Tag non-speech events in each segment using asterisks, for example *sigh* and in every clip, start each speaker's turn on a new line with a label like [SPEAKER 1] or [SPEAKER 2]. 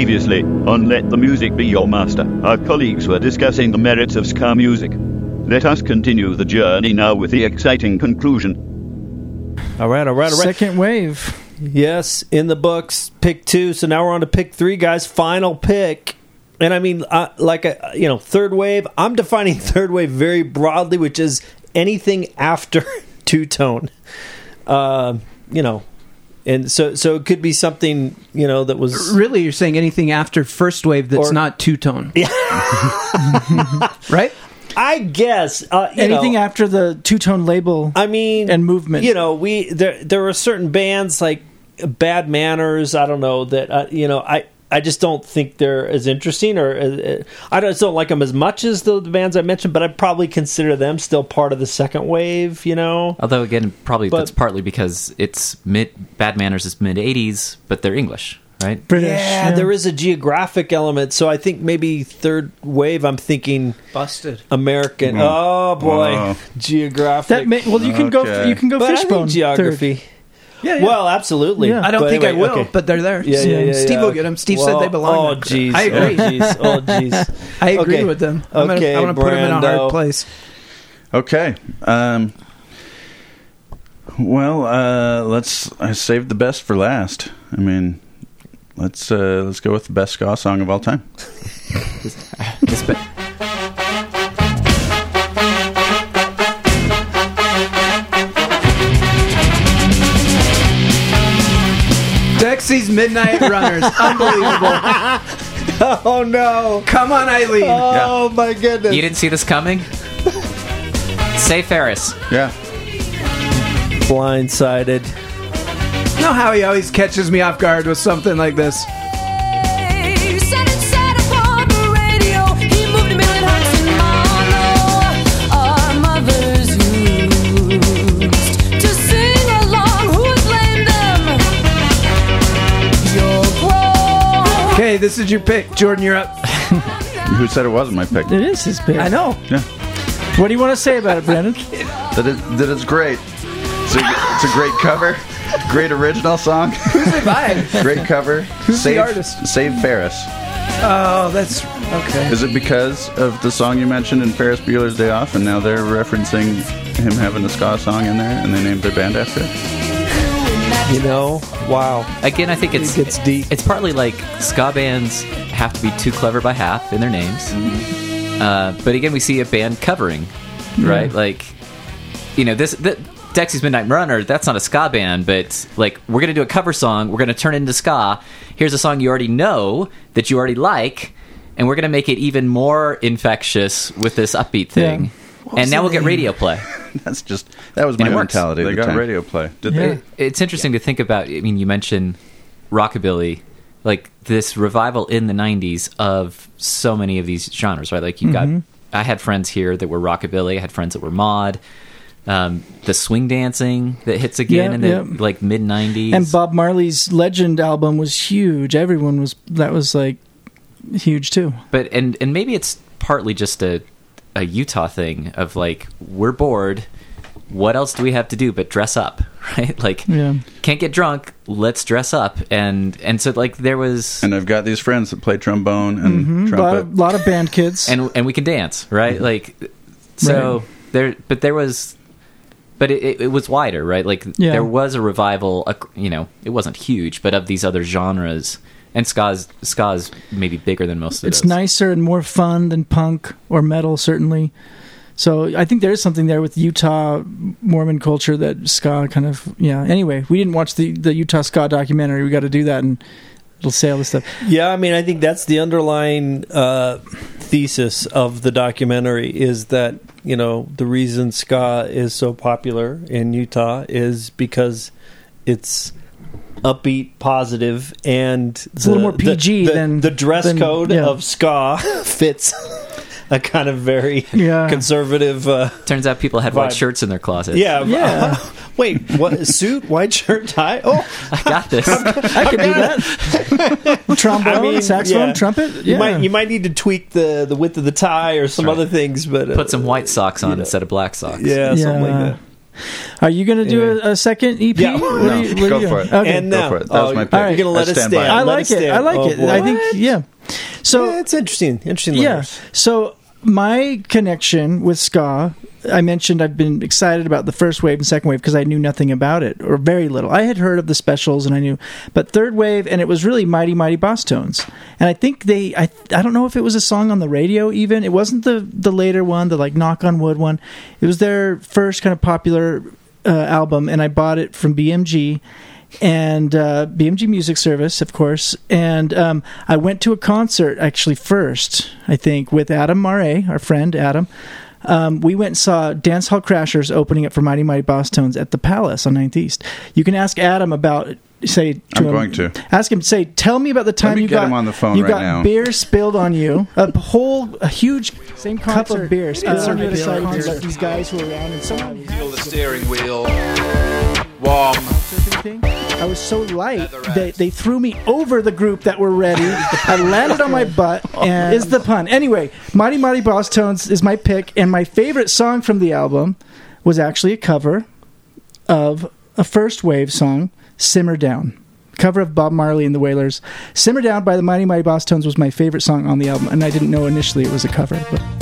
[SPEAKER 1] Previously, on Let the Music Be Your Master, our colleagues were discussing the merits of ska music. Let us continue the journey now with the exciting conclusion.
[SPEAKER 2] All right, all right, all right.
[SPEAKER 3] Second wave.
[SPEAKER 2] Yes, in the books, pick two. So now we're on to pick three, guys. Final pick. And I mean, uh, like a you know, third wave. I'm defining *laughs* third wave very broadly, which is anything after *laughs* two tone. Uh, you know, and so so it could be something you know that was
[SPEAKER 4] Really, you're saying anything after first wave that's
[SPEAKER 2] Or-
[SPEAKER 4] not two tone? *laughs* Yeah. right?
[SPEAKER 2] I guess uh,
[SPEAKER 3] Anything
[SPEAKER 2] know,
[SPEAKER 3] after the two tone label.
[SPEAKER 2] I mean,
[SPEAKER 3] and movement.
[SPEAKER 2] You know, we there there were certain bands like Bad Manners. I don't know that uh, you know I. I just don't think they're as interesting, or uh, uh I just don't like them as much as the, the bands I mentioned. But I probably consider them still part of the second wave. You know,
[SPEAKER 5] Although again, probably
[SPEAKER 2] But-
[SPEAKER 5] that's partly because it's mid Bad Manners is mid '80s, but they're English, right?
[SPEAKER 3] British.
[SPEAKER 2] yeah, there is a geographic element. So I think maybe third wave. I'm thinking
[SPEAKER 4] Busted.
[SPEAKER 2] American. Mm. Oh boy,
[SPEAKER 1] Wow.
[SPEAKER 2] geographic.
[SPEAKER 3] That may, well, you can go. You can go
[SPEAKER 2] but
[SPEAKER 3] fishbone.
[SPEAKER 2] think geography.
[SPEAKER 4] Yeah, yeah.
[SPEAKER 2] Well, absolutely.
[SPEAKER 3] Yeah.
[SPEAKER 4] I don't
[SPEAKER 2] But
[SPEAKER 4] think I will,
[SPEAKER 2] okay.
[SPEAKER 4] but they're there.
[SPEAKER 2] Yeah, yeah, yeah.
[SPEAKER 4] Steve
[SPEAKER 2] yeah.
[SPEAKER 4] will get them. Steve said they belong.
[SPEAKER 2] Oh, jeez.
[SPEAKER 4] I agree.
[SPEAKER 2] Oh, jeez. Oh, jeez.
[SPEAKER 4] I agree
[SPEAKER 2] Okay.
[SPEAKER 4] with them. I'm gonna, I want to put them in a
[SPEAKER 2] Brando.
[SPEAKER 4] hard place.
[SPEAKER 1] Okay. Um, well, uh, let's. I saved the best for last. I mean, let's uh, let's go with the best ska song of all time. *laughs*
[SPEAKER 5] This ba-
[SPEAKER 4] Dexy's Midnight Runners. Unbelievable. *laughs*
[SPEAKER 2] Oh no!
[SPEAKER 4] Come on, Eileen.
[SPEAKER 2] Oh my goodness!
[SPEAKER 5] you didn't see this coming. Save Ferris.
[SPEAKER 1] Yeah.
[SPEAKER 2] Blindsided.
[SPEAKER 4] You know how he always catches me off guard with something like this?
[SPEAKER 6] Grown.
[SPEAKER 4] Okay, this is your pick. Jordan, you're up. *laughs*
[SPEAKER 1] Who said it wasn't my pick?
[SPEAKER 3] It is his pick.
[SPEAKER 4] I know.
[SPEAKER 1] Yeah.
[SPEAKER 3] What do you want to say about it, Brandon? *laughs*
[SPEAKER 1] That it that it's great. It's a, it's a great cover. Great original song.
[SPEAKER 4] Bye. *laughs*
[SPEAKER 1] Great cover.
[SPEAKER 4] Who's the
[SPEAKER 1] Save,
[SPEAKER 4] artist?
[SPEAKER 1] Save Ferris.
[SPEAKER 4] Oh, that's okay.
[SPEAKER 1] Is it because of the song you mentioned in Ferris Bueller's Day Off, and now they're referencing him having the ska song in there, and they named their band after it?
[SPEAKER 2] You know? Wow.
[SPEAKER 5] Again, I think it's
[SPEAKER 2] It gets deep.
[SPEAKER 5] It's partly like ska bands have to be too clever by half in their names. Uh, but again, we see a band covering, right? Like, you know, this the, Dexy's Midnight Runner. That's not a ska band, but like we're gonna do a cover song. We're gonna turn it into ska. Here's a song you already know that you already like, and we're gonna make it even more infectious with this upbeat thing. And now we'll get radio play. *laughs* *laughs*
[SPEAKER 1] That's just that was my
[SPEAKER 5] And it
[SPEAKER 1] mentality.
[SPEAKER 7] They
[SPEAKER 1] the
[SPEAKER 7] got
[SPEAKER 1] time.
[SPEAKER 7] radio play.
[SPEAKER 1] Did
[SPEAKER 3] Yeah.
[SPEAKER 1] they?
[SPEAKER 5] It's interesting to think about. I mean, you mentioned rockabilly, like this revival in the '90s of so many of these genres, right? Like you got, I had friends here that were rockabilly. I had friends that were mod. Um, the swing dancing that hits again
[SPEAKER 3] Yeah,
[SPEAKER 5] in the
[SPEAKER 3] yeah.
[SPEAKER 5] like mid '90s,
[SPEAKER 3] And Bob Marley's Legend album was huge. Everyone was that was like huge too.
[SPEAKER 5] but and and maybe it's partly just a a Utah thing of like we're bored. What else do we have to do but dress up, *laughs* right? Like
[SPEAKER 3] Yeah.
[SPEAKER 5] can't get drunk. Let's dress up, and and so like there was
[SPEAKER 1] And I've got these friends that play trombone and
[SPEAKER 3] Mm-hmm. A lot,
[SPEAKER 1] trumpet.
[SPEAKER 3] of, lot of band kids.
[SPEAKER 5] and and we can dance, right? Like, so
[SPEAKER 3] Right.
[SPEAKER 5] there, but there was, but it, it, it was wider, right? Like
[SPEAKER 3] Yeah.
[SPEAKER 5] there was a revival. You know, it wasn't huge, but of these other genres, and ska's ska's maybe bigger than most of the
[SPEAKER 3] it's
[SPEAKER 5] those.
[SPEAKER 3] nicer and more fun than punk or metal, certainly. So I think there is something there with Utah Mormon culture that ska kind of yeah. Anyway, we didn't watch the the Utah ska documentary. We got to do that and it'll say all this stuff.
[SPEAKER 2] Yeah, I mean, I think that's the underlying uh, thesis of the documentary is that you know the reason ska is so popular in Utah is because it's upbeat, positive, and
[SPEAKER 3] It's a little more PG
[SPEAKER 2] the,
[SPEAKER 3] than-
[SPEAKER 2] the dress
[SPEAKER 3] than-
[SPEAKER 2] code
[SPEAKER 3] yeah.
[SPEAKER 2] of ska *laughs* fits a kind of very
[SPEAKER 3] Yeah.
[SPEAKER 2] conservative. Uh,
[SPEAKER 5] Turns out people had white shirts in their closet.
[SPEAKER 2] yeah,
[SPEAKER 3] Yeah. *laughs*
[SPEAKER 2] Wait, what? Suit, white shirt, tie? Oh, *laughs*
[SPEAKER 5] I got this.
[SPEAKER 3] I can do that. Trombone,
[SPEAKER 2] I mean,
[SPEAKER 3] saxophone,
[SPEAKER 2] yeah.
[SPEAKER 3] trumpet.
[SPEAKER 2] You
[SPEAKER 3] Yeah.
[SPEAKER 2] might you might need to tweak the the width of the tie or some
[SPEAKER 5] right.
[SPEAKER 2] other things, but uh,
[SPEAKER 5] Put some white socks on
[SPEAKER 2] you know.
[SPEAKER 5] instead of black socks.
[SPEAKER 2] yeah, something like that.
[SPEAKER 3] Are you going to do
[SPEAKER 2] Yeah.
[SPEAKER 3] a, a second EP?
[SPEAKER 2] Yeah.
[SPEAKER 7] No,
[SPEAKER 3] you-
[SPEAKER 7] go
[SPEAKER 3] you
[SPEAKER 7] for it.
[SPEAKER 3] Okay.
[SPEAKER 2] And
[SPEAKER 7] Go for it. That was
[SPEAKER 2] oh,
[SPEAKER 7] my
[SPEAKER 2] you're
[SPEAKER 7] pick.
[SPEAKER 2] going to let
[SPEAKER 7] I
[SPEAKER 2] us
[SPEAKER 7] stand
[SPEAKER 2] stand.
[SPEAKER 7] by it.
[SPEAKER 3] I like it. I like
[SPEAKER 2] Oh,
[SPEAKER 3] it.
[SPEAKER 2] boy.
[SPEAKER 3] I think yeah. So
[SPEAKER 2] yeah, it's interesting. Interesting.
[SPEAKER 3] yeah. So my connection with ska, I mentioned I've been excited about the first wave and second wave because I knew nothing about it or very little. I had heard of the specials and I knew, but third wave and it was really Mighty Mighty Bosstones. And I think they, I, I don't know if it was a song on the radio even. It wasn't the the later one, the like Knock on Wood one. It was their first kind of popular uh, album, and I bought it from BMG and uh, BMG Music Service, of course. And um, I went to a concert actually first, I think, with Adam Mare, our friend Adam. Um, we went and saw Dance Hall Crashers opening up for Mighty Mighty Bosstones at the Palace on 9th East. You can ask Adam about. Say to
[SPEAKER 7] I'm
[SPEAKER 3] him,
[SPEAKER 7] going to.
[SPEAKER 3] ask him. Say, tell me about the time
[SPEAKER 7] me
[SPEAKER 3] you
[SPEAKER 7] get
[SPEAKER 3] got
[SPEAKER 7] him on the phone
[SPEAKER 3] you
[SPEAKER 7] right
[SPEAKER 3] got
[SPEAKER 7] now.
[SPEAKER 3] beer spilled on you. A whole, a huge same cup of beer spilled on you at concert. These guys who were around and someone
[SPEAKER 8] Feel the steering wheel. Warm.
[SPEAKER 3] surfing thing. I was so light that they threw me over the group that were ready. I landed on my *laughs* butt oh, and is the pun. Anyway, Mighty Mighty Bosstones is my pick, and my favorite song from the album was actually a cover of a first wave song, Simmer Down. Cover of Bob Marley and the Wailers. Simmer Down by the Mighty Mighty Bosstones was my favorite song on the album, and I didn't know initially it was a cover. But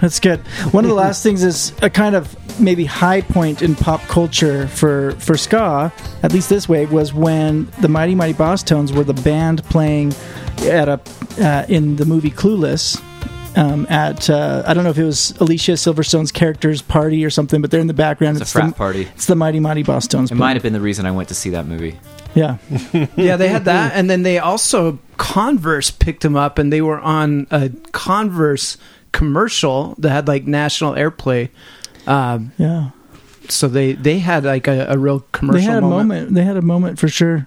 [SPEAKER 9] That's
[SPEAKER 3] good. One of the last things is a kind of maybe high point in pop culture for for ska, at least this way, was when the Mighty Mighty Bosstones were the band playing at a uh, in the movie Clueless. Um, at uh, I don't know if it was Alicia Silverstone's character's party or something, but they're in the background.
[SPEAKER 5] It's a frat
[SPEAKER 3] the,
[SPEAKER 5] party.
[SPEAKER 3] It's the Mighty Mighty Bosstones.
[SPEAKER 5] It might have been the reason I went to see that movie.
[SPEAKER 3] Yeah. *laughs*
[SPEAKER 4] yeah, they had that, and then they also Converse picked them up, and they were on a Converse commercial that had like national airplay. Um,
[SPEAKER 3] Yeah.
[SPEAKER 4] so they they had like a, a real commercial.
[SPEAKER 3] They had a moment. They had a moment for sure.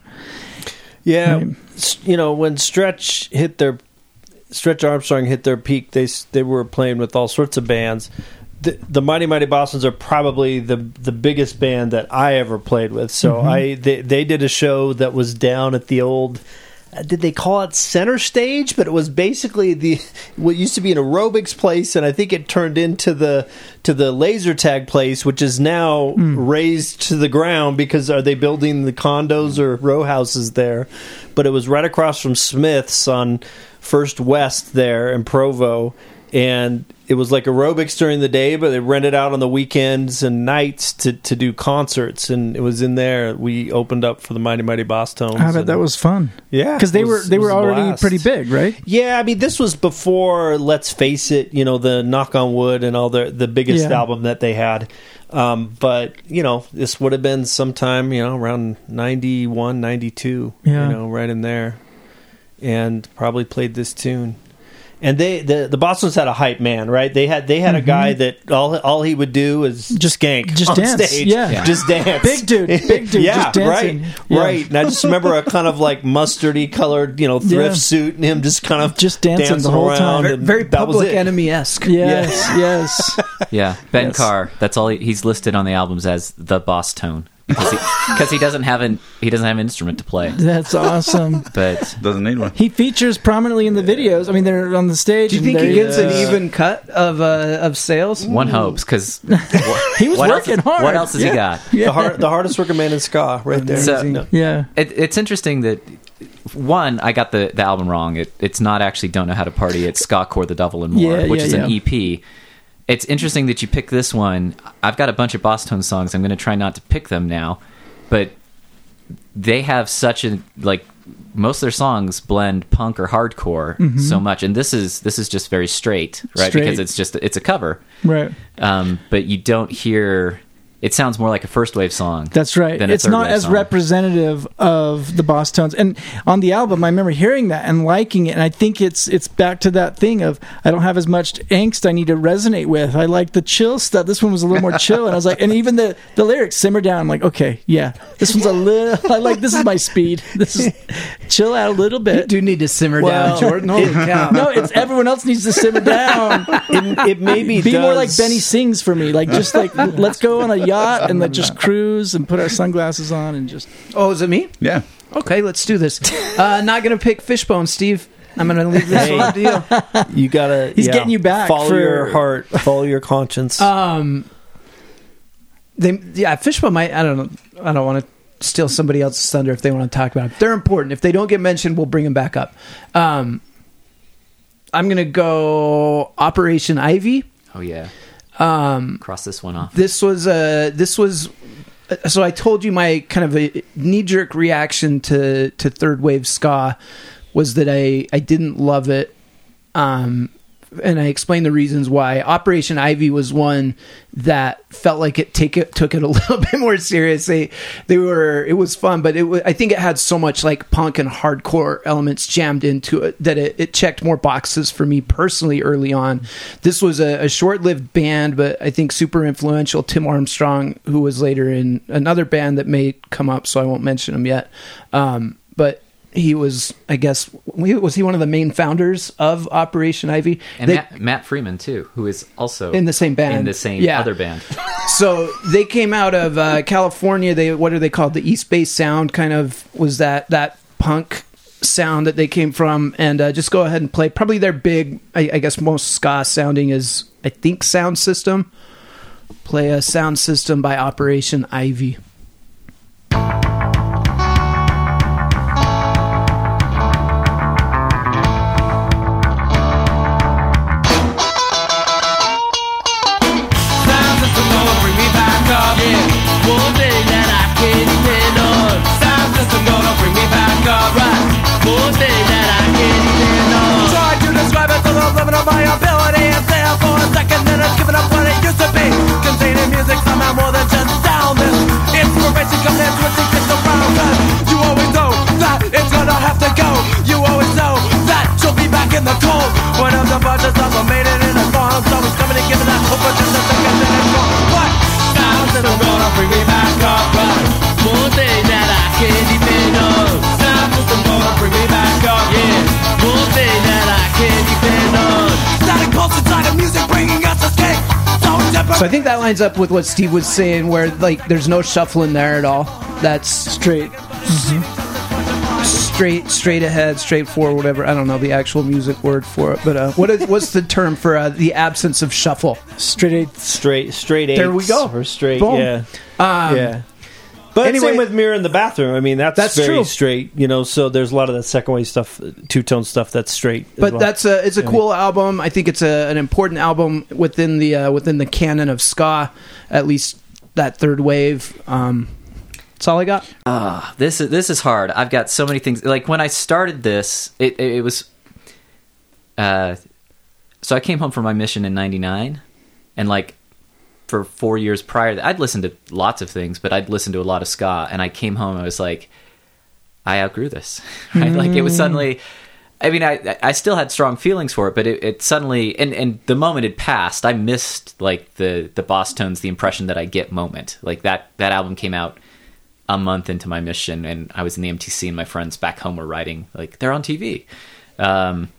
[SPEAKER 2] Yeah,
[SPEAKER 3] Right.
[SPEAKER 2] you know when Stretch hit their Stretch Armstrong hit their peak, they they were playing with all sorts of bands. The, the Mighty Mighty Bosstones are probably the the biggest band that I ever played with. So
[SPEAKER 3] Mm-hmm.
[SPEAKER 2] I they they did a show that was down at the old. Uh, Did they call it center stage? But it was basically the what used to be an aerobics place, and I think it turned into the to the laser tag place, which is now raised to the ground because are they building the condos or row houses there? But it was right across from Smith's on First West there in Provo, and it was like aerobics during the day, but they rented out on the weekends and nights to, to do concerts, and it was in there. We opened up for the Mighty Mighty Bosstones.
[SPEAKER 3] I bet that was fun.
[SPEAKER 2] yeah,
[SPEAKER 3] Because they
[SPEAKER 2] it
[SPEAKER 3] were they were already
[SPEAKER 2] blast.
[SPEAKER 3] pretty big, right?
[SPEAKER 2] Yeah, I mean, this was before Let's Face It, you know, the Knock on Wood and all the the biggest
[SPEAKER 3] Yeah.
[SPEAKER 2] album that they had. Um, but you know, this would have been sometime, you know, around 91, 92,
[SPEAKER 3] Yeah.
[SPEAKER 2] you know, right in there, and probably played this tune. And they the the Bosstones had a hype man, right? They had they had a guy that all all he would do is just skank,
[SPEAKER 3] Mm-hmm. just
[SPEAKER 2] on
[SPEAKER 3] dance,
[SPEAKER 2] stage,
[SPEAKER 3] yeah. Yeah.
[SPEAKER 2] just dance,
[SPEAKER 3] Big dude, big dude,
[SPEAKER 2] yeah,
[SPEAKER 3] just
[SPEAKER 2] right,
[SPEAKER 3] Yeah.
[SPEAKER 2] right. And I just remember a kind of like mustardy colored, you know, thrift
[SPEAKER 3] Yeah.
[SPEAKER 2] suit, and him just kind of
[SPEAKER 3] Just dancing the whole
[SPEAKER 2] around,
[SPEAKER 3] time.
[SPEAKER 4] very, very public enemy esque.
[SPEAKER 3] Yes, yes. *laughs*
[SPEAKER 5] Yeah, Ben
[SPEAKER 2] Yes.
[SPEAKER 5] Carr. That's all he, he's listed on the albums as the Bosstone because he, 'cause he doesn't have an he doesn't have an instrument to play.
[SPEAKER 3] That's awesome. *laughs*
[SPEAKER 5] But
[SPEAKER 7] Doesn't need one.
[SPEAKER 3] He features prominently in the videos. I mean, they're on the stage.
[SPEAKER 4] Do you think he gets
[SPEAKER 3] is.
[SPEAKER 4] an even cut of uh, of sales?
[SPEAKER 5] one hopes because *laughs*
[SPEAKER 3] He was
[SPEAKER 5] what
[SPEAKER 3] working
[SPEAKER 5] else,
[SPEAKER 3] hard.
[SPEAKER 5] What else has
[SPEAKER 3] Yeah.
[SPEAKER 5] he got? *laughs*
[SPEAKER 2] The, hard, the hardest working man in ska, right there.
[SPEAKER 5] So-
[SPEAKER 2] Yeah.
[SPEAKER 3] Yeah.
[SPEAKER 5] It, it's interesting that one, I got the, the album wrong. It, it's not actually "Don't Know How to Party." It's Ska-Core the Devil and More,"
[SPEAKER 3] Yeah,
[SPEAKER 5] which
[SPEAKER 3] yeah,
[SPEAKER 5] is an. EP. It's interesting that you pick this one. I've got a bunch of Bosstone songs. I'm going to try not to pick them now, but they have such a like most of their songs blend punk or hardcore so much, and this is this is just very straight, right?
[SPEAKER 3] Straight.
[SPEAKER 5] Because it's just it's a cover,
[SPEAKER 3] Right.
[SPEAKER 5] um, but you don't hear. It sounds more like a first wave song.
[SPEAKER 3] That's right.
[SPEAKER 5] than a
[SPEAKER 3] It's
[SPEAKER 5] third
[SPEAKER 3] not
[SPEAKER 5] wave
[SPEAKER 3] as
[SPEAKER 5] song.
[SPEAKER 3] representative of the Bosstones. And on the album, I remember hearing that and liking it. And I think it's it's back to that thing of I don't have as much angst I need to resonate with. I like the chill stuff. This one was a little more chill, and I was like, and even the the lyrics simmer down. I'm like, okay, yeah, this one's a little. I like this is my speed. This is chill out a little
[SPEAKER 4] You
[SPEAKER 3] bit.
[SPEAKER 4] do need to simmer
[SPEAKER 2] Well,
[SPEAKER 4] down, Jordan. Holy cow!
[SPEAKER 3] No, it's everyone else needs to simmer down.
[SPEAKER 2] It, it maybe
[SPEAKER 3] Be more like Benny sings for me. Like just like let's go on a yacht *laughs* and like just cruise and put our sunglasses on and just
[SPEAKER 4] Oh, is it me?
[SPEAKER 7] Yeah.
[SPEAKER 4] Okay, let's do this. Uh, not gonna pick Fishbone, Steve. I'm gonna leave this
[SPEAKER 2] Hey.
[SPEAKER 4] one to you.
[SPEAKER 2] You gotta.
[SPEAKER 3] He's
[SPEAKER 2] yeah,
[SPEAKER 3] getting you back
[SPEAKER 2] Follow
[SPEAKER 3] for-
[SPEAKER 2] your heart. Follow your conscience.
[SPEAKER 4] Um, they yeah, Fishbone might. I don't know. I don't want to steal somebody else's thunder if they want to talk about it. They're important. If they don't get mentioned, we'll bring them back up. Um, I'm gonna go Operation Ivy.
[SPEAKER 5] Oh yeah,
[SPEAKER 4] Um,
[SPEAKER 5] cross this one off.
[SPEAKER 4] this was uh this was uh, so I told you my kind of a knee jerk reaction to to third wave ska was that I I didn't love it um and I explained the reasons why Operation Ivy was one that felt like it take it took it a *laughs* little bit more seriously. They were it was fun, but it wa- I think it had so much like punk and hardcore elements jammed into it that it, it checked more boxes for me personally early on. This was a, a short lived band, but I think super influential. Tim Armstrong, who was later in another band that may come up, so I won't mention him yet. Um, but he was, I guess, was he one of the main founders of Operation Ivy?
[SPEAKER 5] And
[SPEAKER 4] They-
[SPEAKER 5] Matt, Matt Freeman too, who is also
[SPEAKER 4] In the same band.
[SPEAKER 5] in the same
[SPEAKER 4] Yeah.
[SPEAKER 5] other band. *laughs*
[SPEAKER 4] so they came out of uh, California. They what are they called? The East Bay Sound kind of was that that punk sound that they came from. And uh, just go ahead and play. Probably their big, I, I guess, most ska sounding is I think Sound System. Play a Sound System by Operation Ivy.
[SPEAKER 6] My ability. And there for a second, then it's giving up what it used to be. Containing music somehow more than just sound. This inspiration comes in twisting things around. 'Cause you always know that it's gonna have to go. You always know that you'll be back in the cold. One of the bunches of made it in a farm. So it's coming and giving that hope for just a second, then it's gone. What? Sounds that are gonna bring me back up. One day that I can't So
[SPEAKER 4] I think that lines up with what Steve was saying, where like there's no shuffling there at all. That's
[SPEAKER 3] straight.
[SPEAKER 4] straight, straight ahead, straightforward, whatever. I don't know the actual music word for it, but uh, what is what's the term for uh, the absence of shuffle?
[SPEAKER 3] Straight eighths.
[SPEAKER 2] straight, straight eights.
[SPEAKER 4] There we go.
[SPEAKER 2] Or straight,
[SPEAKER 4] Boom.
[SPEAKER 2] yeah,
[SPEAKER 4] Um,
[SPEAKER 2] yeah. But
[SPEAKER 4] anyway-
[SPEAKER 2] same with mirror in the bathroom. I mean, that's,
[SPEAKER 4] That's
[SPEAKER 2] very
[SPEAKER 4] true.
[SPEAKER 2] straight. You know, so there's a lot of that second wave stuff, two tone stuff that's straight.
[SPEAKER 4] But
[SPEAKER 2] well.
[SPEAKER 4] that's a it's a
[SPEAKER 2] I mean-
[SPEAKER 4] cool album. I think it's a, an important album within the uh, within the canon of ska, at least that third wave. Um, that's all I got.
[SPEAKER 5] Ah, this is this is hard. I've got so many things. Like when I started this, it it, it was. Uh, so I came home from my mission in '99, and like for four years prior, that, I'd listened to lots of things, but I'd listened to a lot of ska. And I came home, and I was like, I outgrew this. *laughs* Right? Like it was suddenly. I mean, I I still had strong feelings for it, but it, it suddenly and and the moment had passed. I missed like the the Bosstones, the impression that I get moment. Like that that album came out a month into my mission, and I was in the MTC, and my friends back home were writing like they're on TV, um,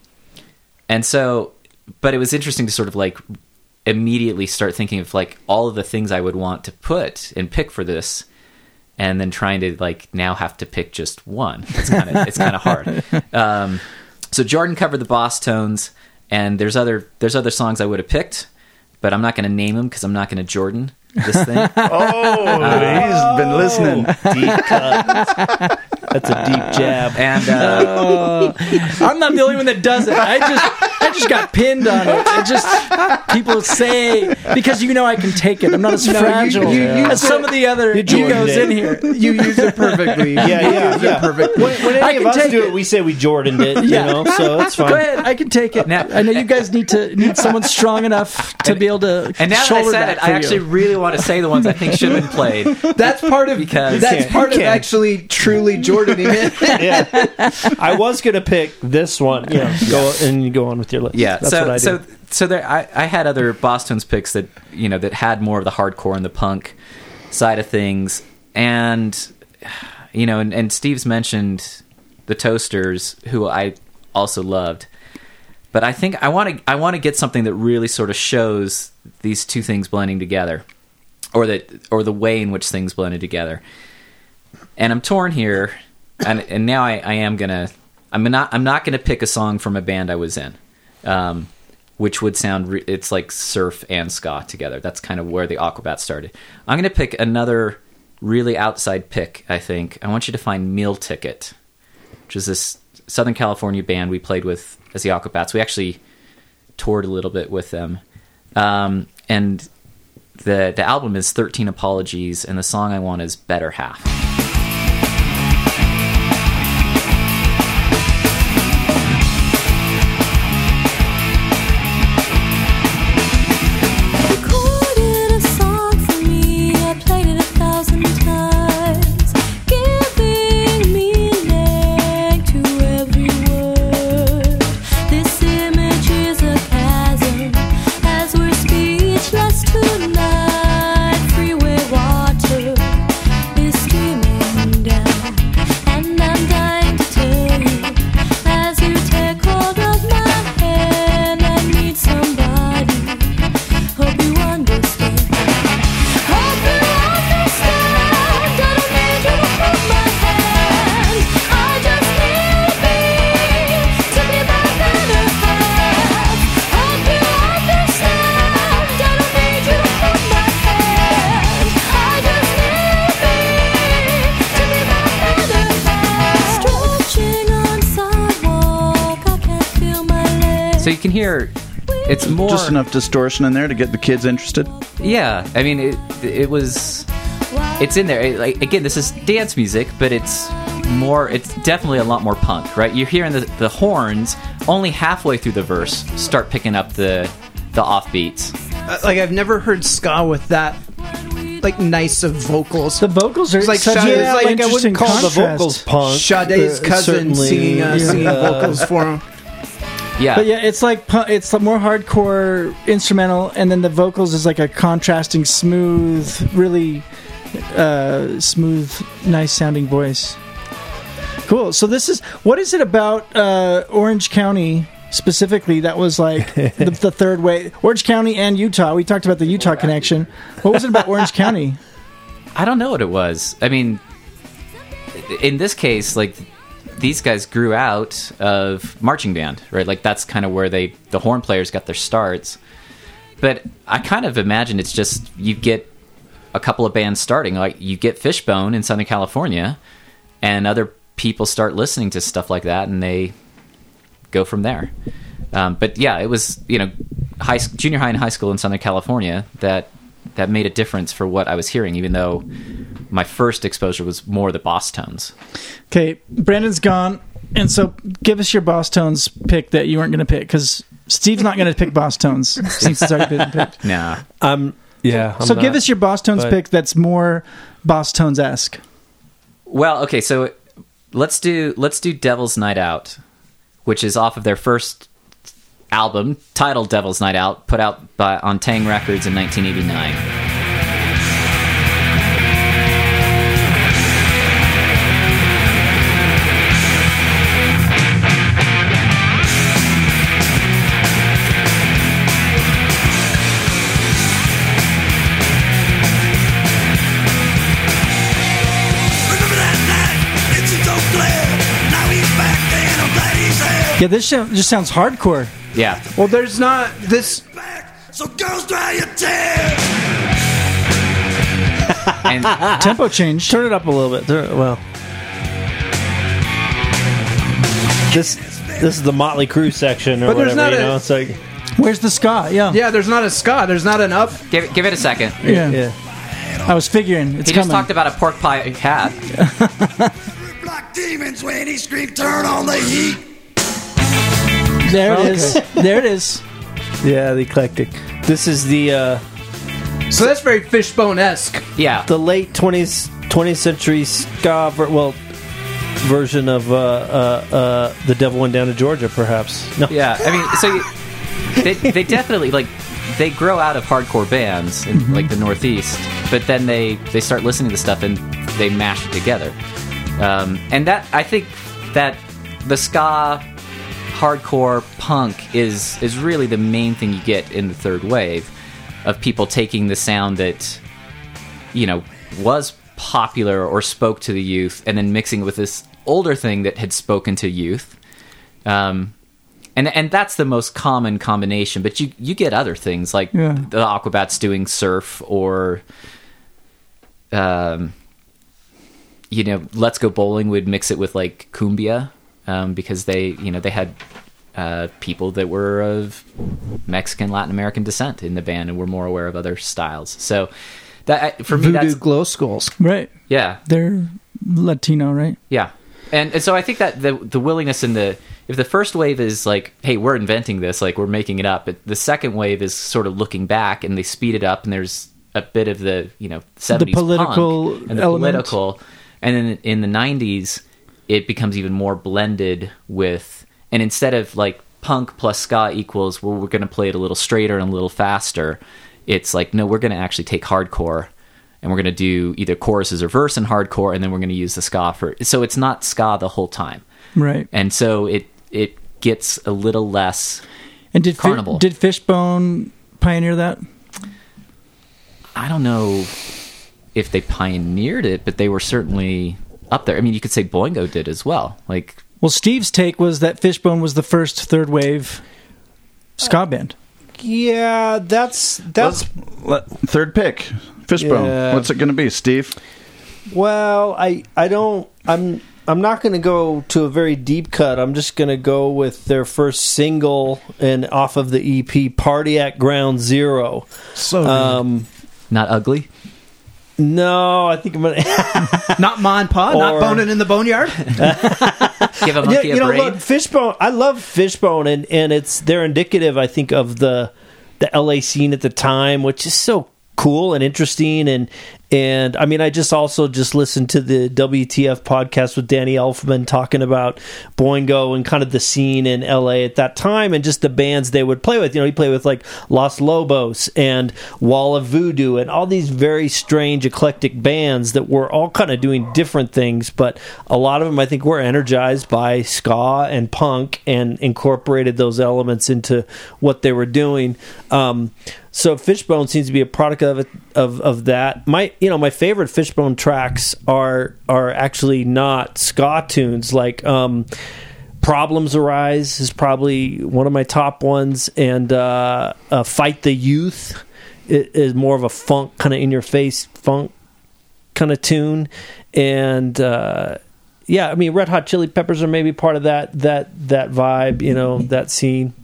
[SPEAKER 5] and so. But it was interesting to sort of like immediately start thinking of like all of the things I would want to put and pick for this, and then trying to like now have to pick just one. It's kind of *laughs* it's kind of hard. Um, so Jordan covered the Bosstones, and there's other there's other songs I would have picked, but I'm not going to name them because I'm not going to Jordan this thing. *laughs*
[SPEAKER 7] Oh, he's been listening.
[SPEAKER 2] deep cut. that's a deep jab.
[SPEAKER 5] and uh, *laughs*
[SPEAKER 3] I'm not the only one that does it. I just I I just got pinned on it. It just people say because you know I can take it. I'm not as
[SPEAKER 4] No,
[SPEAKER 3] fragile
[SPEAKER 4] you- you
[SPEAKER 3] as some of the other
[SPEAKER 2] You Jordan
[SPEAKER 3] egos in here.
[SPEAKER 4] You use it perfectly. *laughs*
[SPEAKER 2] Yeah, yeah, yeah.
[SPEAKER 4] Perfect.
[SPEAKER 2] When, when
[SPEAKER 3] I
[SPEAKER 2] any of us
[SPEAKER 3] take
[SPEAKER 2] do
[SPEAKER 3] it.
[SPEAKER 2] it, we say we Jordaned it.
[SPEAKER 3] Yeah.
[SPEAKER 2] You know, so that's fine.
[SPEAKER 3] Go ahead, I can take it.
[SPEAKER 5] Now-
[SPEAKER 3] I know you guys need to need someone strong enough to be able to
[SPEAKER 5] And now that I said
[SPEAKER 3] that
[SPEAKER 5] it,
[SPEAKER 3] for
[SPEAKER 5] I
[SPEAKER 3] you.
[SPEAKER 5] actually really want to say the ones I think should have been played. *laughs*
[SPEAKER 4] That's part of
[SPEAKER 5] Because-
[SPEAKER 4] that's part of actually truly Jordaning it. *laughs*
[SPEAKER 2] yeah. I was gonna pick this one. Yeah, go and you go on with your list.
[SPEAKER 5] Yeah,
[SPEAKER 2] that's
[SPEAKER 5] so
[SPEAKER 2] what I do.
[SPEAKER 5] so so there, I, I had other Bosstones picks that you know that had more of the hardcore and the punk side of things, and you know, and, and Steve's mentioned the Toasters, who I also loved, but I think I want to I want to get something that really sort of shows these two things blending together, or that or the way in which things blended together, and I'm torn here, and and now I, I am gonna I'm not I'm not gonna pick a song from a band I was in um, which would sound re- it's like surf and ska together. That's kind of where the Aquabats started. I'm going to pick another really outside pick. I think I want you to find Meal Ticket, which is this Southern California band we played with as the Aquabats. We actually toured a little bit with them, um, and the the album is 13 Apologies, and the song I want is Better Half. Can hear it's more
[SPEAKER 7] Just enough distortion in there to get the kids interested.
[SPEAKER 5] Yeah, I mean it. It was. It's in there. It- like again, this is dance music, but it's more. It's definitely a lot more punk, right? You're hearing the the horns only halfway through the verse start picking up the the offbeats.
[SPEAKER 4] Uh, like I've never heard ska with that like nice of vocals.
[SPEAKER 3] The vocals are
[SPEAKER 4] like
[SPEAKER 3] such
[SPEAKER 4] Sade-
[SPEAKER 3] a
[SPEAKER 4] like-
[SPEAKER 2] like I wouldn't call the vocals punk.
[SPEAKER 4] Sade's
[SPEAKER 2] Uh,
[SPEAKER 4] cousin singing uh, singing
[SPEAKER 2] uh,
[SPEAKER 4] vocals for him.
[SPEAKER 5] Yeah,
[SPEAKER 3] But yeah, it's like pu- it's more hardcore instrumental, and then the vocals is like a contrasting, smooth, really uh, smooth, nice sounding voice. Cool. So this is what is it about uh, Orange County specifically that was like *laughs* the, the third way? Orange County and Utah. We talked about the Utah connection. What was it about Orange County? *laughs*
[SPEAKER 5] I don't know what it was. I mean, in this case, like these guys grew out of marching band, right? Like that's kind of where they the horn players got their starts. But I kind of imagine it's just you get a couple of bands starting, like you get Fishbone in Southern California, and other people start listening to stuff like that, and they go from there. Um, but yeah, it was you know high junior high and high school in Southern California that that made a difference for what I was hearing, even though my first exposure was more the Bosstones.
[SPEAKER 3] Okay, Brandon's gone, and so give us your Bosstones pick that you weren't going to pick because Steve's not going to pick Bosstones *laughs* since it's already been picked.
[SPEAKER 5] Nah,
[SPEAKER 2] I'm yeah. I'm
[SPEAKER 3] so give us your Bosstones
[SPEAKER 2] but-
[SPEAKER 3] pick that's more Bosstones esque.
[SPEAKER 5] Well, okay, so let's do let's do Devil's Night Out, which is off of their first album titled Devil's Night Out, put out by on Taang! Records in 1989.
[SPEAKER 9] Remember that night? It's so clear. Now he's back there, and I'm glad he's here.
[SPEAKER 3] Yeah, this just sounds hardcore.
[SPEAKER 5] Yeah,
[SPEAKER 4] Well, there's not this.
[SPEAKER 9] So girls dry your tears. *laughs*
[SPEAKER 5] and
[SPEAKER 3] Tempo change.
[SPEAKER 2] Turn it up a little bit. Turn- well, this this is the Motley Crue section or
[SPEAKER 4] But
[SPEAKER 2] whatever.
[SPEAKER 4] not
[SPEAKER 2] You
[SPEAKER 4] a-
[SPEAKER 2] know, it's like
[SPEAKER 3] Where's the ska? Yeah.
[SPEAKER 4] Yeah, there's not a ska. There's not an up.
[SPEAKER 5] Give it, give it a second.
[SPEAKER 3] Yeah.
[SPEAKER 2] yeah.
[SPEAKER 3] I was figuring it's
[SPEAKER 5] he just talked about a pork pie hat. *laughs*
[SPEAKER 9] Like demons when he screamed, turn on the heat.
[SPEAKER 3] There it is. There it is.
[SPEAKER 2] Yeah, the eclectic. This is the uh,
[SPEAKER 4] So that's very fishbone esque.
[SPEAKER 5] Yeah.
[SPEAKER 2] the late twenties twentieth century ska ver- well version of uh, uh, uh, the Devil went down to Georgia, perhaps. No,
[SPEAKER 5] Yeah, I mean, so you, they they definitely like they grow out of hardcore bands in like the Northeast, but then they they start listening to stuff and they mash it together. Um, and that I think that the ska hardcore punk is is really the main thing you get in the third wave of people taking the sound that you know was popular or spoke to the youth and then mixing with this older thing that had spoken to youth um, and and that's the most common combination. But you you get other things like
[SPEAKER 3] Yeah.
[SPEAKER 5] the Aquabats doing surf or, um, you know, Let's Go Bowling would mix it with like cumbia um, because they you know they had uh, people that were of Mexican Latin American descent in the band and were more aware of other styles. So that for me
[SPEAKER 4] Voodoo
[SPEAKER 5] that's
[SPEAKER 4] glow skulls.
[SPEAKER 3] Right.
[SPEAKER 5] yeah
[SPEAKER 3] They're Latino, right?
[SPEAKER 5] yeah, and, and so I think that the the willingness in the if the first wave is like, hey, we're inventing this, like we're making it up, but the second wave is sort of looking back and they speed it up, and there's a bit of the you know seventies
[SPEAKER 3] political
[SPEAKER 5] and the
[SPEAKER 3] element.
[SPEAKER 5] political, and then in the nineties it becomes even more blended with, and instead of like punk plus ska equals, well, we're going to play it a little straighter and a little faster. It's like no, we're going to actually take hardcore and we're going to do either choruses or verse in hardcore, and then we're going to use the ska for. So it's not ska the whole time,
[SPEAKER 3] Right.
[SPEAKER 5] and so it it gets a little less.
[SPEAKER 3] And did Fi- did Fishbone pioneer that?
[SPEAKER 5] I don't know if they pioneered it, but they were certainly up there. I mean, you could say Boingo did as well. Like,
[SPEAKER 3] Well, Steve's take was that Fishbone was the first third wave ska band.
[SPEAKER 2] yeah, that's that's
[SPEAKER 7] Let, third pick, Fishbone.
[SPEAKER 2] Yeah.
[SPEAKER 7] What's it going to be, Steve?
[SPEAKER 2] Well, I I don't I'm I'm not going to go to a very deep cut. I'm just going to go with their first single and off of the EP Party at Ground Zero.
[SPEAKER 4] So
[SPEAKER 2] Um
[SPEAKER 5] not ugly.
[SPEAKER 2] No, I think I'm going *laughs* to
[SPEAKER 4] not Ma and Pa,
[SPEAKER 2] Or-
[SPEAKER 4] not boning in the boneyard. *laughs*
[SPEAKER 5] Give a
[SPEAKER 2] Yeah,
[SPEAKER 5] monkey
[SPEAKER 2] you
[SPEAKER 5] a
[SPEAKER 2] know,
[SPEAKER 5] brain.
[SPEAKER 2] look, Fishbone. I love Fishbone, and and it's they're indicative, I think, of the the LA scene at the time, which is so cool and interesting. And and I mean, I just also just listened to the WTF podcast with Danny Elfman talking about Boingo and kind of the scene in LA at that time, and just the bands they would play with. You know, he played with like Los Lobos and Wall of Voodoo, and all these very strange, eclectic bands that were all kind of doing different things, but a lot of them I think were energized by ska and punk and incorporated those elements into what they were doing. Um, so Fishbone seems to be a product of it, of of that. My you know my favorite Fishbone tracks are are actually not ska tunes like. Um, Problems Arise is probably one of my top ones, and uh, uh, Fight the Youth is more of a funk kind of in your face funk kind of tune, and uh, yeah, I mean Red Hot Chili Peppers are maybe part of that that that vibe, you know, that scene.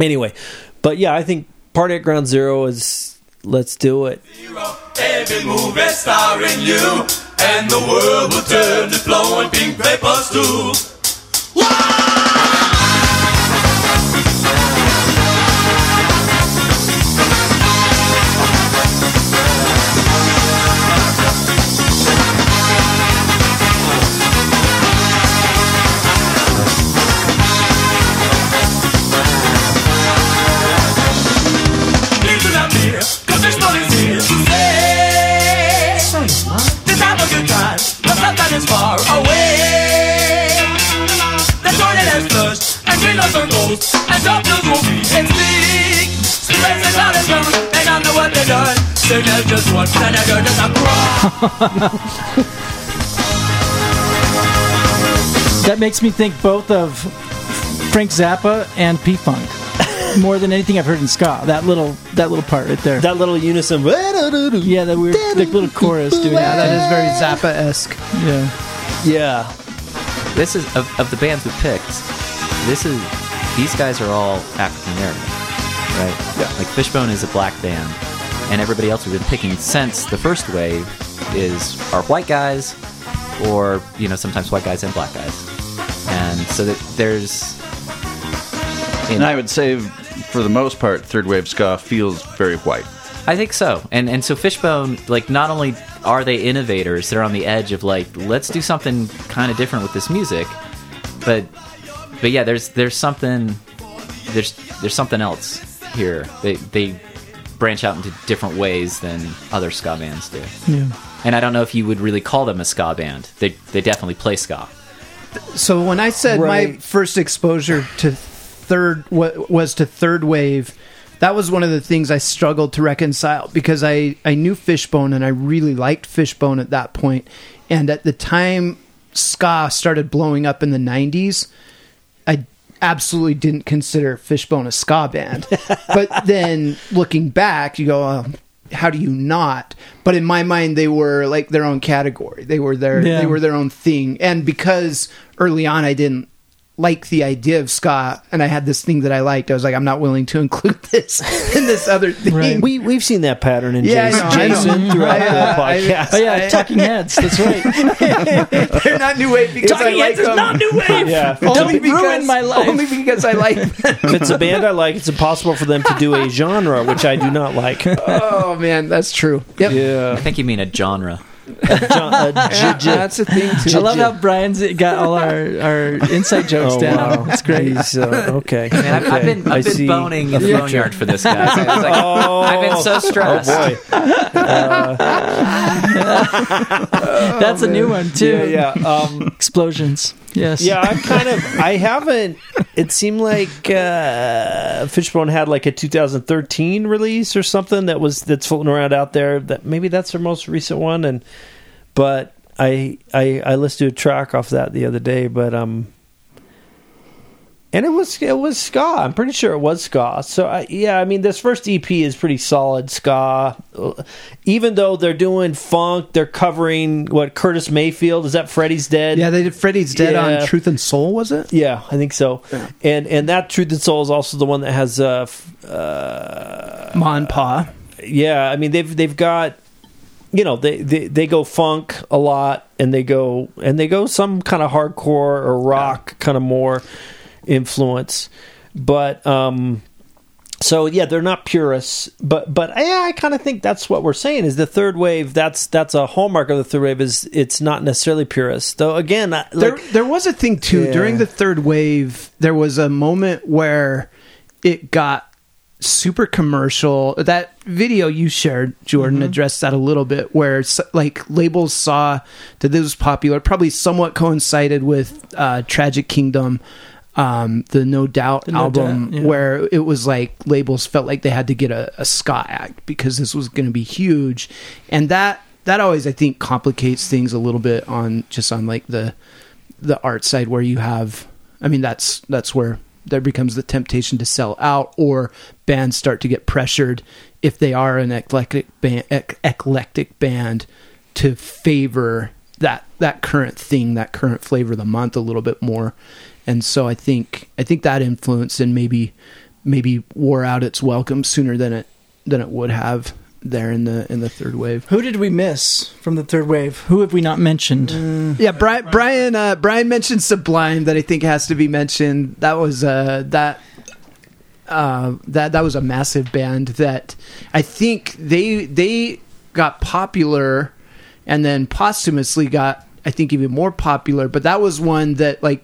[SPEAKER 2] Anyway, but yeah, I think Party at Ground Zero is let's do it.
[SPEAKER 6] Every movie starring you, and the world will turn to flowing pink stools. Listen doing. Signal just one, and I just a.
[SPEAKER 3] That makes me think both of Frank Zappa and P Funk more than anything I've heard in ska. That little that little part right there.
[SPEAKER 2] That little unison,
[SPEAKER 3] yeah, that weird like little chorus doing
[SPEAKER 4] yeah,
[SPEAKER 3] that.
[SPEAKER 4] that is very Zappa esque.
[SPEAKER 3] Yeah.
[SPEAKER 2] yeah.
[SPEAKER 5] this is of, of the bands we picked. this is these guys are all African American, right?
[SPEAKER 7] Yeah.
[SPEAKER 5] Like Fishbone is a black band, and everybody else we've been picking since the first wave is are white guys, or you know sometimes white guys and black guys, and so that there's. you
[SPEAKER 7] And I would say, for the most part, third wave ska feels very white.
[SPEAKER 5] I think so. And and so Fishbone, like, not only are they innovators, they're on the edge of like, let's do something kind of different with this music, but but yeah, there's there's something there's there's something else here. They they branch out into different ways than other ska bands do.
[SPEAKER 3] Yeah.
[SPEAKER 5] And I don't know if you would really call them a ska band. They they definitely play ska.
[SPEAKER 4] So when I said my first exposure to third was to third wave, that was one of the things I struggled to reconcile because I I knew Fishbone and I really liked Fishbone at that point, and at the time ska started blowing up in the '90s, I absolutely didn't consider Fishbone a ska band. *laughs* but then looking back, you go. Uh, how do you not? But in my mind, they were like their own category. They were their
[SPEAKER 3] Yeah.
[SPEAKER 4] they were their own thing. And because early on I didn't like the idea of ska, and I had this thing that I liked, I was like, I'm not willing to include this *laughs* in *laughs* this other thing.
[SPEAKER 3] Right.
[SPEAKER 2] We we've seen that pattern in
[SPEAKER 4] Yeah,
[SPEAKER 2] Jason,
[SPEAKER 4] know, I know.
[SPEAKER 2] Jason *laughs* throughout
[SPEAKER 4] I,
[SPEAKER 2] the
[SPEAKER 4] uh, I-
[SPEAKER 2] podcast.
[SPEAKER 3] Oh yeah, Talking Heads. That's right. *laughs*
[SPEAKER 4] They're not new wave because I like them.
[SPEAKER 3] new wave.
[SPEAKER 2] yeah,
[SPEAKER 4] only
[SPEAKER 3] Don't ruin my life.
[SPEAKER 4] Only because I like them.
[SPEAKER 2] if it's a band I like, it's impossible for them to do a genre which I do not like.
[SPEAKER 4] oh man, that's true. Yep.
[SPEAKER 5] I think you mean a genre.
[SPEAKER 2] John, uh, j- j-
[SPEAKER 4] that's a thing too.
[SPEAKER 3] I love how Brian's got all our, our inside jokes
[SPEAKER 2] Oh,
[SPEAKER 3] down.
[SPEAKER 2] wow.
[SPEAKER 3] It's great.
[SPEAKER 2] He's, uh, okay.
[SPEAKER 5] Man, I've, I've been
[SPEAKER 2] I
[SPEAKER 5] I've been boning
[SPEAKER 2] a
[SPEAKER 5] the
[SPEAKER 2] future.
[SPEAKER 5] boneyard for this guy. I was like, *laughs*
[SPEAKER 2] Oh,
[SPEAKER 5] I've been so stressed.
[SPEAKER 2] Oh boy. *laughs*
[SPEAKER 3] That's a new one too.
[SPEAKER 2] Yeah, yeah. Um,
[SPEAKER 3] Explosions. Yes.
[SPEAKER 2] yeah, I kind of, I haven't. It seemed like uh, Fishbone had like a 2013 release or something that was that's floating around out there. That maybe that's their most recent one, and but I I I listened to a track off that the other day, but um. And it was it was ska. I'm pretty sure it was ska. So I, yeah, I mean this first EP is pretty solid ska. Even though they're doing funk, they're covering what Curtis Mayfield is that Freddie's Dead.
[SPEAKER 4] Yeah, they did Freddie's Dead
[SPEAKER 2] Yeah.
[SPEAKER 4] on Truth and Soul, was it?
[SPEAKER 2] Yeah, I think so. And and that Truth and Soul is also the one that has uh, uh
[SPEAKER 4] Mon Pa.
[SPEAKER 2] yeah, I mean they've they've got you know, they, they they go funk a lot and they go and they go some kind of hardcore or rock kind of more influence. But um so yeah, they're not purists, but but yeah, I kind of think that's what we're saying is the third wave. That's that's a hallmark of the third wave is it's not necessarily purist. Though again, I-
[SPEAKER 4] There, there was a thing too
[SPEAKER 2] Yeah.
[SPEAKER 4] during the third wave. There was a moment where it got super commercial. That video you shared, Jordan, addressed that a little bit. Where like labels saw that this was popular, probably somewhat coincided with uh, Tragic Kingdom. Um, the No Doubt
[SPEAKER 3] The No
[SPEAKER 4] album,
[SPEAKER 3] Doubt, yeah.
[SPEAKER 4] where it was like labels felt like they had to get a, a ska act because this was going to be huge, and that that always I think complicates things a little bit on just on like the the art side where you have i mean that's that's where there becomes the temptation to sell out or bands start to get pressured if they are an eclectic band ec- eclectic band to favor that that current thing that current flavor of the month a little bit more and so i think i think that influence and maybe maybe wore out its welcome sooner than it than it would have there in the in the third wave
[SPEAKER 3] Who did we miss from the third wave? Who have we not mentioned?
[SPEAKER 4] Yeah, Brian. Brian. Uh, Brian mentioned Sublime that I think has to be mentioned. That was uh, that. Uh, that that was a massive band that I think they they got popular, and then posthumously got I think even more popular. But that was one that like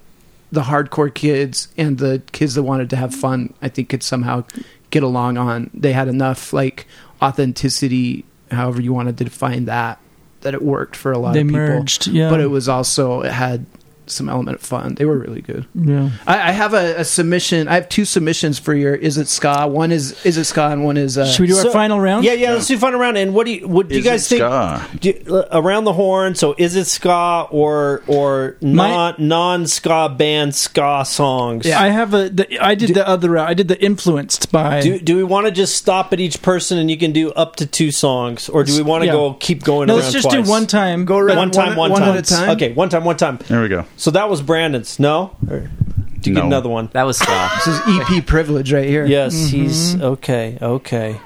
[SPEAKER 4] the hardcore kids and the kids that wanted to have fun I think could somehow get along on. They had enough like authenticity, however you wanted to define that, that it worked for a lot
[SPEAKER 3] They
[SPEAKER 4] of people
[SPEAKER 3] merged, yeah.
[SPEAKER 4] but it was also it had some element of fun. They were really good.
[SPEAKER 3] Yeah.
[SPEAKER 4] I, I have a, a submission. I have two submissions for your Is It Ska. One is Is It Ska, and one is uh,
[SPEAKER 3] Should we do our final round?
[SPEAKER 2] Yeah, yeah. Let's do final round. And what do you what do you guys think?
[SPEAKER 7] ska?
[SPEAKER 2] do you- uh, around the horn. So is it ska or or non non ska band ska songs?
[SPEAKER 3] Yeah, I have a. The, I did the other. route. I did the influenced by.
[SPEAKER 2] Do, do we want to just stop at each person and you can do up to two songs, or do we want to
[SPEAKER 3] Yeah.
[SPEAKER 2] go keep going?
[SPEAKER 3] no,
[SPEAKER 2] around
[SPEAKER 3] let's just
[SPEAKER 2] twice?
[SPEAKER 3] do one time.
[SPEAKER 4] Go around
[SPEAKER 2] One time,
[SPEAKER 4] one-
[SPEAKER 2] one,
[SPEAKER 4] one
[SPEAKER 2] time.
[SPEAKER 4] at a time?
[SPEAKER 2] Okay, one time, one time.
[SPEAKER 7] There we go.
[SPEAKER 2] So that was Brandon's. No, Or- to get
[SPEAKER 7] No.
[SPEAKER 2] another one.
[SPEAKER 5] That was ska.
[SPEAKER 4] This is EP privilege right here.
[SPEAKER 2] Yes, he's mm-hmm. okay.
[SPEAKER 6] Okay.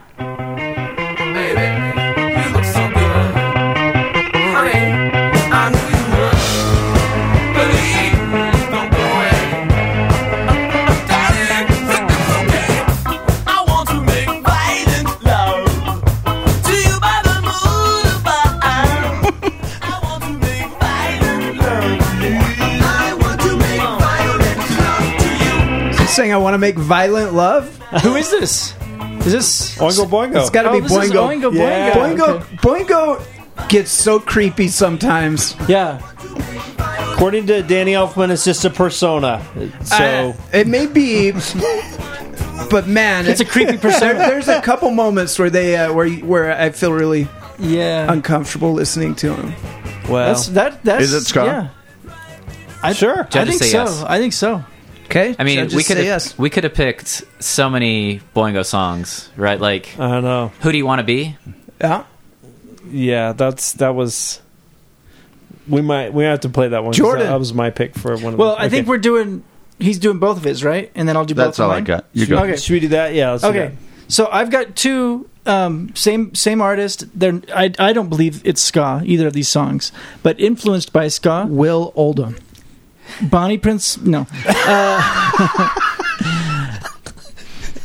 [SPEAKER 4] Saying I want to make violent love.
[SPEAKER 3] Who is this? Is this
[SPEAKER 2] Oingo boingo.
[SPEAKER 4] It's got to
[SPEAKER 3] Oh,
[SPEAKER 4] be
[SPEAKER 3] this is
[SPEAKER 4] Boingo.
[SPEAKER 3] Oingo
[SPEAKER 2] Yeah.
[SPEAKER 3] Boingo.
[SPEAKER 4] Boingo. Boingo gets so creepy sometimes.
[SPEAKER 3] Yeah.
[SPEAKER 2] According to Danny Elfman, it's just a persona. So
[SPEAKER 4] Uh, it may be, but man,
[SPEAKER 3] It's a creepy *laughs*
[SPEAKER 4] there,
[SPEAKER 3] persona.
[SPEAKER 4] there's a couple moments where they uh, where where I feel really
[SPEAKER 3] Yeah.
[SPEAKER 4] uncomfortable listening to him.
[SPEAKER 2] well,
[SPEAKER 3] That's that. That's
[SPEAKER 7] Is it ska?
[SPEAKER 3] Yeah. I,
[SPEAKER 2] sure.
[SPEAKER 3] I think so.
[SPEAKER 5] yes.
[SPEAKER 3] I think so.
[SPEAKER 4] Okay,
[SPEAKER 5] I mean,
[SPEAKER 4] Judges
[SPEAKER 5] we could
[SPEAKER 4] say
[SPEAKER 5] have
[SPEAKER 4] yes.
[SPEAKER 5] we could have picked so many Boingo songs, right? Like,
[SPEAKER 2] I don't know.
[SPEAKER 5] who do you want to be?
[SPEAKER 4] Yeah.
[SPEAKER 2] Yeah, that's that was. We might we have to play that one. 'cause
[SPEAKER 4] Jordan.
[SPEAKER 2] that, that was my pick for one. of
[SPEAKER 3] Well,
[SPEAKER 2] them.
[SPEAKER 3] I think
[SPEAKER 2] Okay.
[SPEAKER 3] we're doing. He's doing both of his, right? And then I'll do both.
[SPEAKER 7] That's
[SPEAKER 3] of
[SPEAKER 7] all I
[SPEAKER 3] mine?
[SPEAKER 7] got. You go.
[SPEAKER 3] Okay.
[SPEAKER 2] should we do that? Yeah. Let's do
[SPEAKER 3] Okay,
[SPEAKER 2] that.
[SPEAKER 3] so I've got two um, same same artist. They're I I don't believe it's ska either of these songs, but influenced by ska.
[SPEAKER 4] Will Oldham.
[SPEAKER 3] Bonnie Prince, no. Uh, *laughs*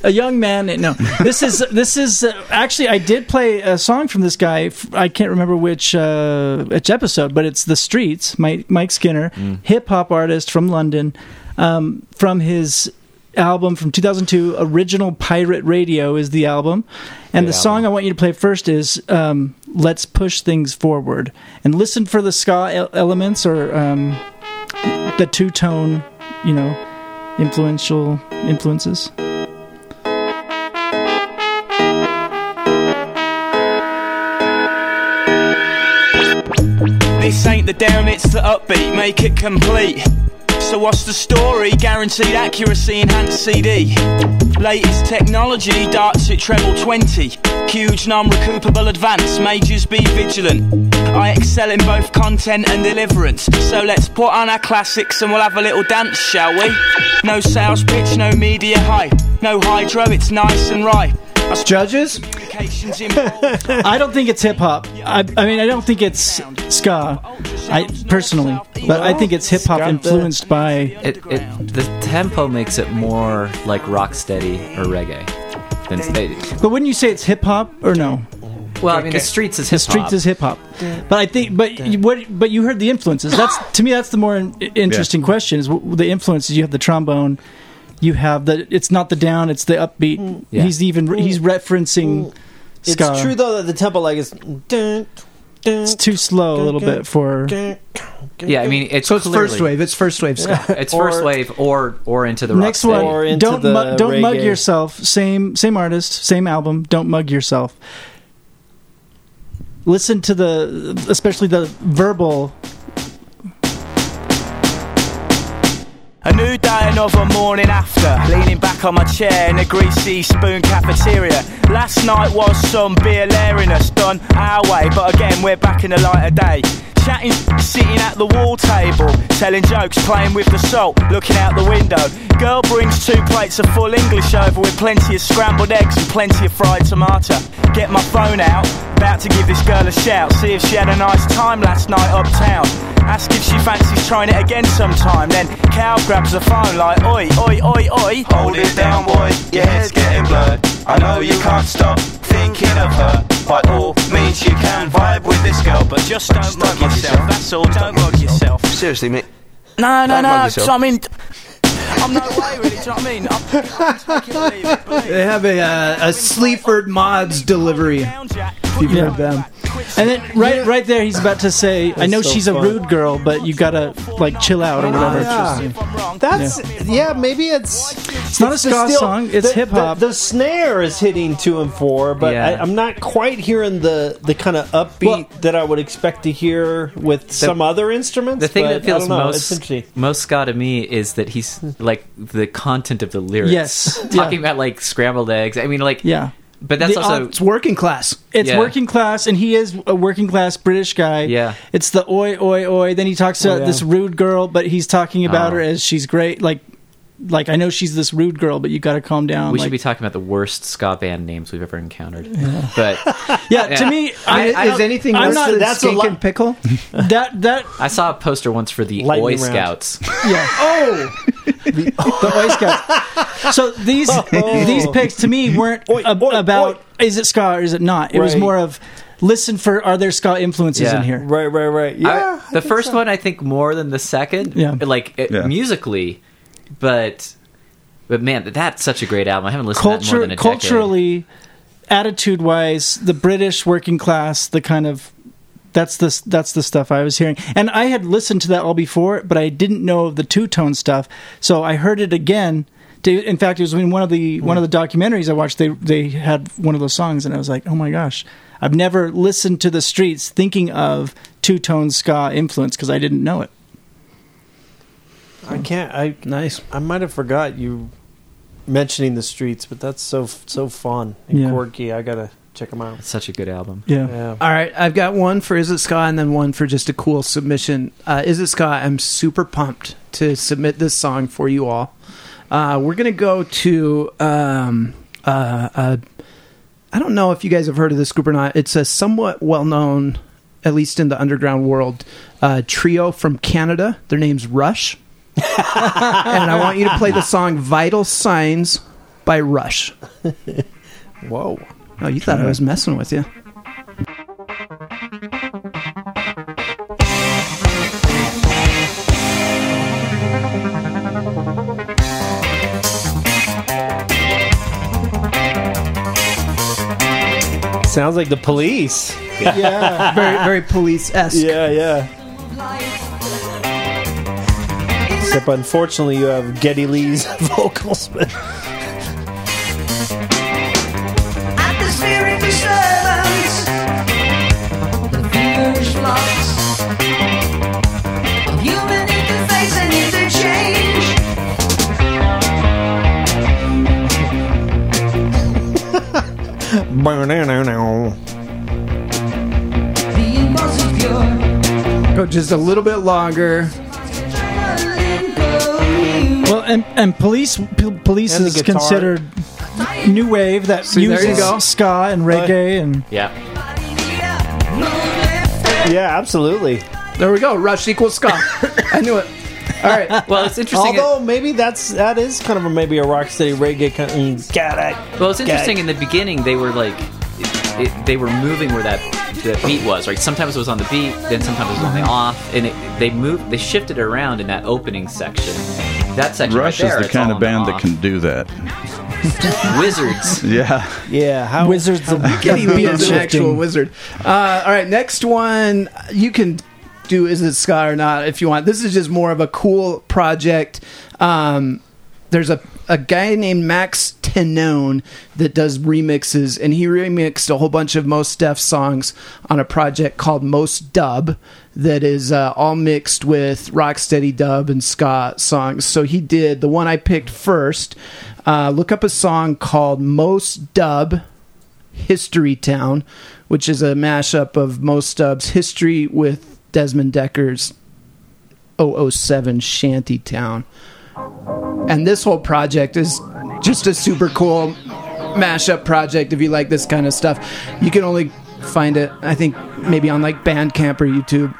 [SPEAKER 3] a young man. No, this is this is uh, actually I did play a song from this guy. I can't remember which uh, which episode, but it's the Streets. Mike, Mike Skinner, hip hop artist from London, um, from his album from 2002 original pirate radio is the album and the song i want you to play first is um, let's push things forward and listen for the ska elements or um, the two tone, you know, influential influences.
[SPEAKER 10] This ain't the down, it's the upbeat, make it complete. So what's the story? Guaranteed accuracy, enhanced CD. Latest technology, darts at treble 20. Huge non-recoupable advance, majors be vigilant. I excel in both content and deliverance. So let's put on our classics and we'll have a little dance, shall we? No sales pitch, no media hype. No hydro, it's nice and right.
[SPEAKER 4] Judges? *laughs*
[SPEAKER 3] I don't think it's hip hop. I, I mean, I don't think it's ska. I personally, but I think it's hip hop influenced by.
[SPEAKER 5] It, it the tempo makes it more like rock steady or reggae. Than, it-
[SPEAKER 3] But wouldn't you say it's hip hop or no?
[SPEAKER 5] well, I mean, the streets is hip hop.
[SPEAKER 3] The streets is hip hop. But I think, but you- what? But you heard the influences. That's to me. That's the more in, interesting question. Is the influences? You have the trombone. You have the. It's not the down. It's the upbeat. Mm.
[SPEAKER 5] Yeah.
[SPEAKER 3] He's even. He's mm. referencing. Mm.
[SPEAKER 2] It's
[SPEAKER 3] ska.
[SPEAKER 2] true though that the tempo like is. Dun, dun,
[SPEAKER 3] It's too slow a little bit for.
[SPEAKER 5] Yeah, I mean, it's
[SPEAKER 4] So it's
[SPEAKER 5] clearly-
[SPEAKER 4] first wave. It's first wave ska.
[SPEAKER 5] It's first wave or or into the
[SPEAKER 3] Next
[SPEAKER 5] steady.
[SPEAKER 3] one.
[SPEAKER 2] Or into
[SPEAKER 3] don't
[SPEAKER 2] the
[SPEAKER 3] mu- don't mug yourself. Same same artist, same album. Don't mug yourself. Listen to the, especially the verbal.
[SPEAKER 10] A new day, another morning after. Leaning back on my chair in a greasy spoon cafeteria. Last night was some beer lariness done our way, but again, we're back in the light of day. Chatting, sitting at the wall table, telling jokes, playing with the salt, looking out the window. Girl brings two plates of full English over with plenty of scrambled eggs and plenty of fried tomato. Get my phone out, about to give this girl a shout, see if she had a nice time last night uptown. Ask if she fancies trying it again sometime. Then Cal grabs the phone like, oi, oi, oi, oi.
[SPEAKER 6] Hold it down, boy, your head's getting blurred. I know you can't stop thinking of her. By all means, you can vibe with this girl, but
[SPEAKER 10] Just don't mug yourself, that's all, don't mug yourself.
[SPEAKER 6] seriously, mate.
[SPEAKER 10] No, no,
[SPEAKER 6] Don't
[SPEAKER 10] no,
[SPEAKER 6] yourself.
[SPEAKER 10] so I mean, I'm no way really, do you know what I mean? I'm, take it or leave it, believe
[SPEAKER 4] They have a, uh, a Sleaford Mods delivery.
[SPEAKER 10] Down, Jack.
[SPEAKER 4] If you've heard them.
[SPEAKER 3] And then right right there, he's about to say, "I know
[SPEAKER 2] so
[SPEAKER 3] she's
[SPEAKER 2] fun.
[SPEAKER 3] a rude girl, but you gotta like chill out or whatever."
[SPEAKER 2] yeah. That's yeah. Maybe it's
[SPEAKER 3] It's not a ska song, it's hip-hop.
[SPEAKER 2] The, the snare is hitting two and four, but
[SPEAKER 5] Yeah.
[SPEAKER 2] I, I'm not quite hearing the the kind of upbeat
[SPEAKER 3] Well-
[SPEAKER 2] that I would expect to hear with some other instruments.
[SPEAKER 5] The thing
[SPEAKER 2] but
[SPEAKER 5] that feels
[SPEAKER 2] know,
[SPEAKER 5] most most ska to me is that he's like the content of the lyrics.
[SPEAKER 3] Yes, *laughs*
[SPEAKER 5] talking
[SPEAKER 3] yeah.
[SPEAKER 5] about like scrambled eggs. I mean, like,
[SPEAKER 3] Yeah,
[SPEAKER 5] but that's
[SPEAKER 3] The-
[SPEAKER 5] also
[SPEAKER 4] It's working class.
[SPEAKER 3] it's
[SPEAKER 5] Yeah.
[SPEAKER 3] working class, and he is a working class British guy.
[SPEAKER 5] Yeah.
[SPEAKER 3] it's the oi oi oi. Then he talks about oh,
[SPEAKER 2] yeah.
[SPEAKER 3] this rude girl, but he's talking about
[SPEAKER 5] Oh.
[SPEAKER 3] her as she's great. Like like I know she's this rude girl, but you got to calm down.
[SPEAKER 5] we
[SPEAKER 3] like,
[SPEAKER 5] should be talking about the worst ska band names we've ever encountered. *laughs* But *laughs*
[SPEAKER 3] yeah, to me,
[SPEAKER 4] I-
[SPEAKER 3] I,
[SPEAKER 4] is anything
[SPEAKER 3] I'm
[SPEAKER 4] worse
[SPEAKER 3] not-
[SPEAKER 4] than
[SPEAKER 2] that's a
[SPEAKER 4] skink and pickle? *laughs*
[SPEAKER 3] that that
[SPEAKER 5] I saw a poster once for the
[SPEAKER 2] Lightning
[SPEAKER 5] Oi
[SPEAKER 2] round.
[SPEAKER 5] Scouts.
[SPEAKER 3] yeah.
[SPEAKER 4] Oh,
[SPEAKER 3] the Oi Scouts. So these
[SPEAKER 2] Oh.
[SPEAKER 3] these picks to me weren't
[SPEAKER 2] Oi,
[SPEAKER 3] ab-
[SPEAKER 2] oi,
[SPEAKER 3] about is it ska or is it not. It was more of listen for are there ska influences
[SPEAKER 5] Yeah.
[SPEAKER 3] in here.
[SPEAKER 2] Right, right, right.
[SPEAKER 5] I-
[SPEAKER 2] Yeah.
[SPEAKER 5] the first one I think more than the second.
[SPEAKER 3] Yeah.
[SPEAKER 5] like it,
[SPEAKER 7] Yeah.
[SPEAKER 5] musically, but but man, that's such a great album. I haven't listened to that more than a decade.
[SPEAKER 3] culturally, attitude wise, the British working class, the kind of that's the that's the stuff I was hearing, and I had listened to that all before, but I didn't know the two tone stuff. So I heard it again. To, in fact, it was in one of the one of the documentaries I watched. They they had one of those songs, and I was like, oh my gosh, I've never listened to the Streets thinking of two tone ska influence because I didn't know it.
[SPEAKER 2] I can't. I
[SPEAKER 4] nice.
[SPEAKER 2] I might have forgot you mentioning the streets, but that's so so fun and
[SPEAKER 3] Yeah.
[SPEAKER 2] quirky. I gotta check them out.
[SPEAKER 5] It's such a good album.
[SPEAKER 3] Yeah.
[SPEAKER 2] Yeah.
[SPEAKER 4] All right, I've got one for Is It Ska and then one for just a cool submission. Uh, Is It Ska? I'm super pumped to submit this song for you all. Uh, we're gonna go to um, uh, uh, I don't know if you guys have heard of this group or not. It's a somewhat well known, at least in the underground world, uh, trio from Canada. Their name's Rush, and I want you to play the song "Vital Signs" by Rush.
[SPEAKER 2] Whoa.
[SPEAKER 4] Oh, you thought I was messing with you?
[SPEAKER 2] Sounds like the police.
[SPEAKER 4] Yeah, very very police esque.
[SPEAKER 2] Yeah, yeah. Except unfortunately, you have Geddy Lee's *laughs* vocals. But
[SPEAKER 9] Atmospheric disturbance. The feverish flux of human interface and interchange. The impulse is pure.
[SPEAKER 4] Go just a little bit longer.
[SPEAKER 3] Well, and and police p- police
[SPEAKER 2] And the
[SPEAKER 3] is
[SPEAKER 2] guitar.
[SPEAKER 3] considered new wave that
[SPEAKER 4] See, there
[SPEAKER 3] uses
[SPEAKER 4] you go.
[SPEAKER 3] ska and reggae and
[SPEAKER 5] Yeah,
[SPEAKER 2] yeah, absolutely.
[SPEAKER 4] There we go. Rush equals ska. *coughs* I knew it. All right.
[SPEAKER 5] well, it's interesting.
[SPEAKER 2] Although maybe that's that is kind of a, maybe a rocksteady reggae kind. Mm, got it.
[SPEAKER 5] well, it's interesting.
[SPEAKER 2] Gag.
[SPEAKER 5] In the beginning, they were like, it, it, they were moving where that that beat was. Right, sometimes it was on the beat, then sometimes it was on the off, and it, they moved, they shifted around in that opening section. That section
[SPEAKER 7] Rush
[SPEAKER 5] right there,
[SPEAKER 7] is the kind of band
[SPEAKER 5] the
[SPEAKER 7] that can do that. *laughs*
[SPEAKER 5] wizards.
[SPEAKER 7] Yeah.
[SPEAKER 2] Yeah. How
[SPEAKER 3] wizards of
[SPEAKER 4] Geddy Lee is an actual wizard. Uh, all right, next one. You can do is it ska or not if you want. This is just more of a cool project. Um, there's a a guy named Max Tannone that does remixes, and he remixed a whole bunch of Mos Def songs on a project called Mos Dub that is uh, all mixed with rocksteady dub and ska songs. So he did the one I picked first. Uh, look up a song called Mos Dub History Town, which is a mashup of Mos Dub's history with Desmond Dekker's 007 Shanty Town. And this whole project is just a super cool mashup project if you like this kind of stuff. You can only find it, I think, maybe on like Bandcamp or YouTube.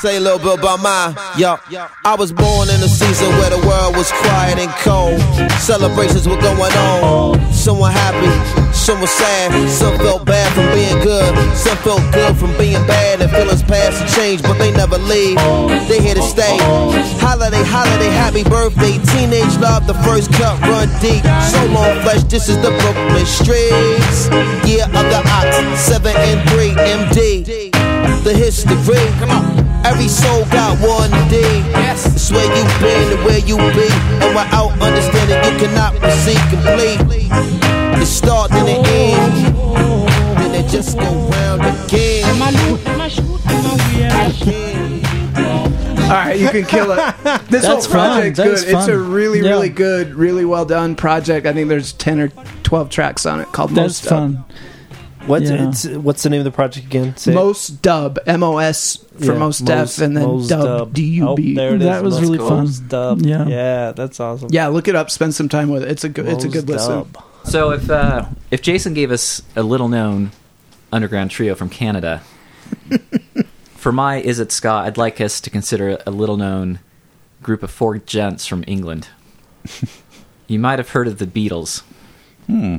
[SPEAKER 11] Say a little bit about my yo. I was born in a season where the world was quiet and cold. Celebrations were going on. Some were happy, some were sad. Some felt bad from being good. Some felt good from being bad. And feelings pass and change, but they never leave. They here to stay. Holiday, holiday, happy birthday. Teenage love, the first cut run deep. So long, flesh. This is the Brooklyn streets. Year of the ox, seven and three, MD the history. Come on. Every soul got one day. Yes. It's where you been and where you will be. And without understanding, you cannot proceed complete. It start and it end. Then it just go round again.
[SPEAKER 4] All right, you can kill it. *laughs* This whole
[SPEAKER 3] That's fun.
[SPEAKER 4] project's
[SPEAKER 3] That
[SPEAKER 4] good.
[SPEAKER 3] is
[SPEAKER 4] It's
[SPEAKER 3] fun.
[SPEAKER 4] a really,
[SPEAKER 3] Yeah.
[SPEAKER 4] really good, really well done project. I think there's ten or twelve tracks on it called
[SPEAKER 3] That's
[SPEAKER 4] Mos Dub.
[SPEAKER 3] fun.
[SPEAKER 2] What's
[SPEAKER 3] Yeah.
[SPEAKER 2] it's, what's the name of the project again? Say it.
[SPEAKER 4] Most Dub, M O S for
[SPEAKER 2] Yeah,
[SPEAKER 4] Mos Def, and then
[SPEAKER 2] Mos
[SPEAKER 4] Dub, D U
[SPEAKER 2] Oh, there it is.
[SPEAKER 3] That was
[SPEAKER 2] Mos
[SPEAKER 3] really fun.
[SPEAKER 2] Mos Dub.
[SPEAKER 3] Yeah.
[SPEAKER 2] yeah, that's awesome.
[SPEAKER 4] Yeah, look it up. Spend some time with it. It's a good. It's a
[SPEAKER 2] Mos
[SPEAKER 4] good listen.
[SPEAKER 5] So if uh, if Jason gave us a little known underground trio from Canada, *laughs* for my Is It Scott, I'd like us to consider a little known group of four gents from England. *laughs* you might have heard of the Beatles. Hmm.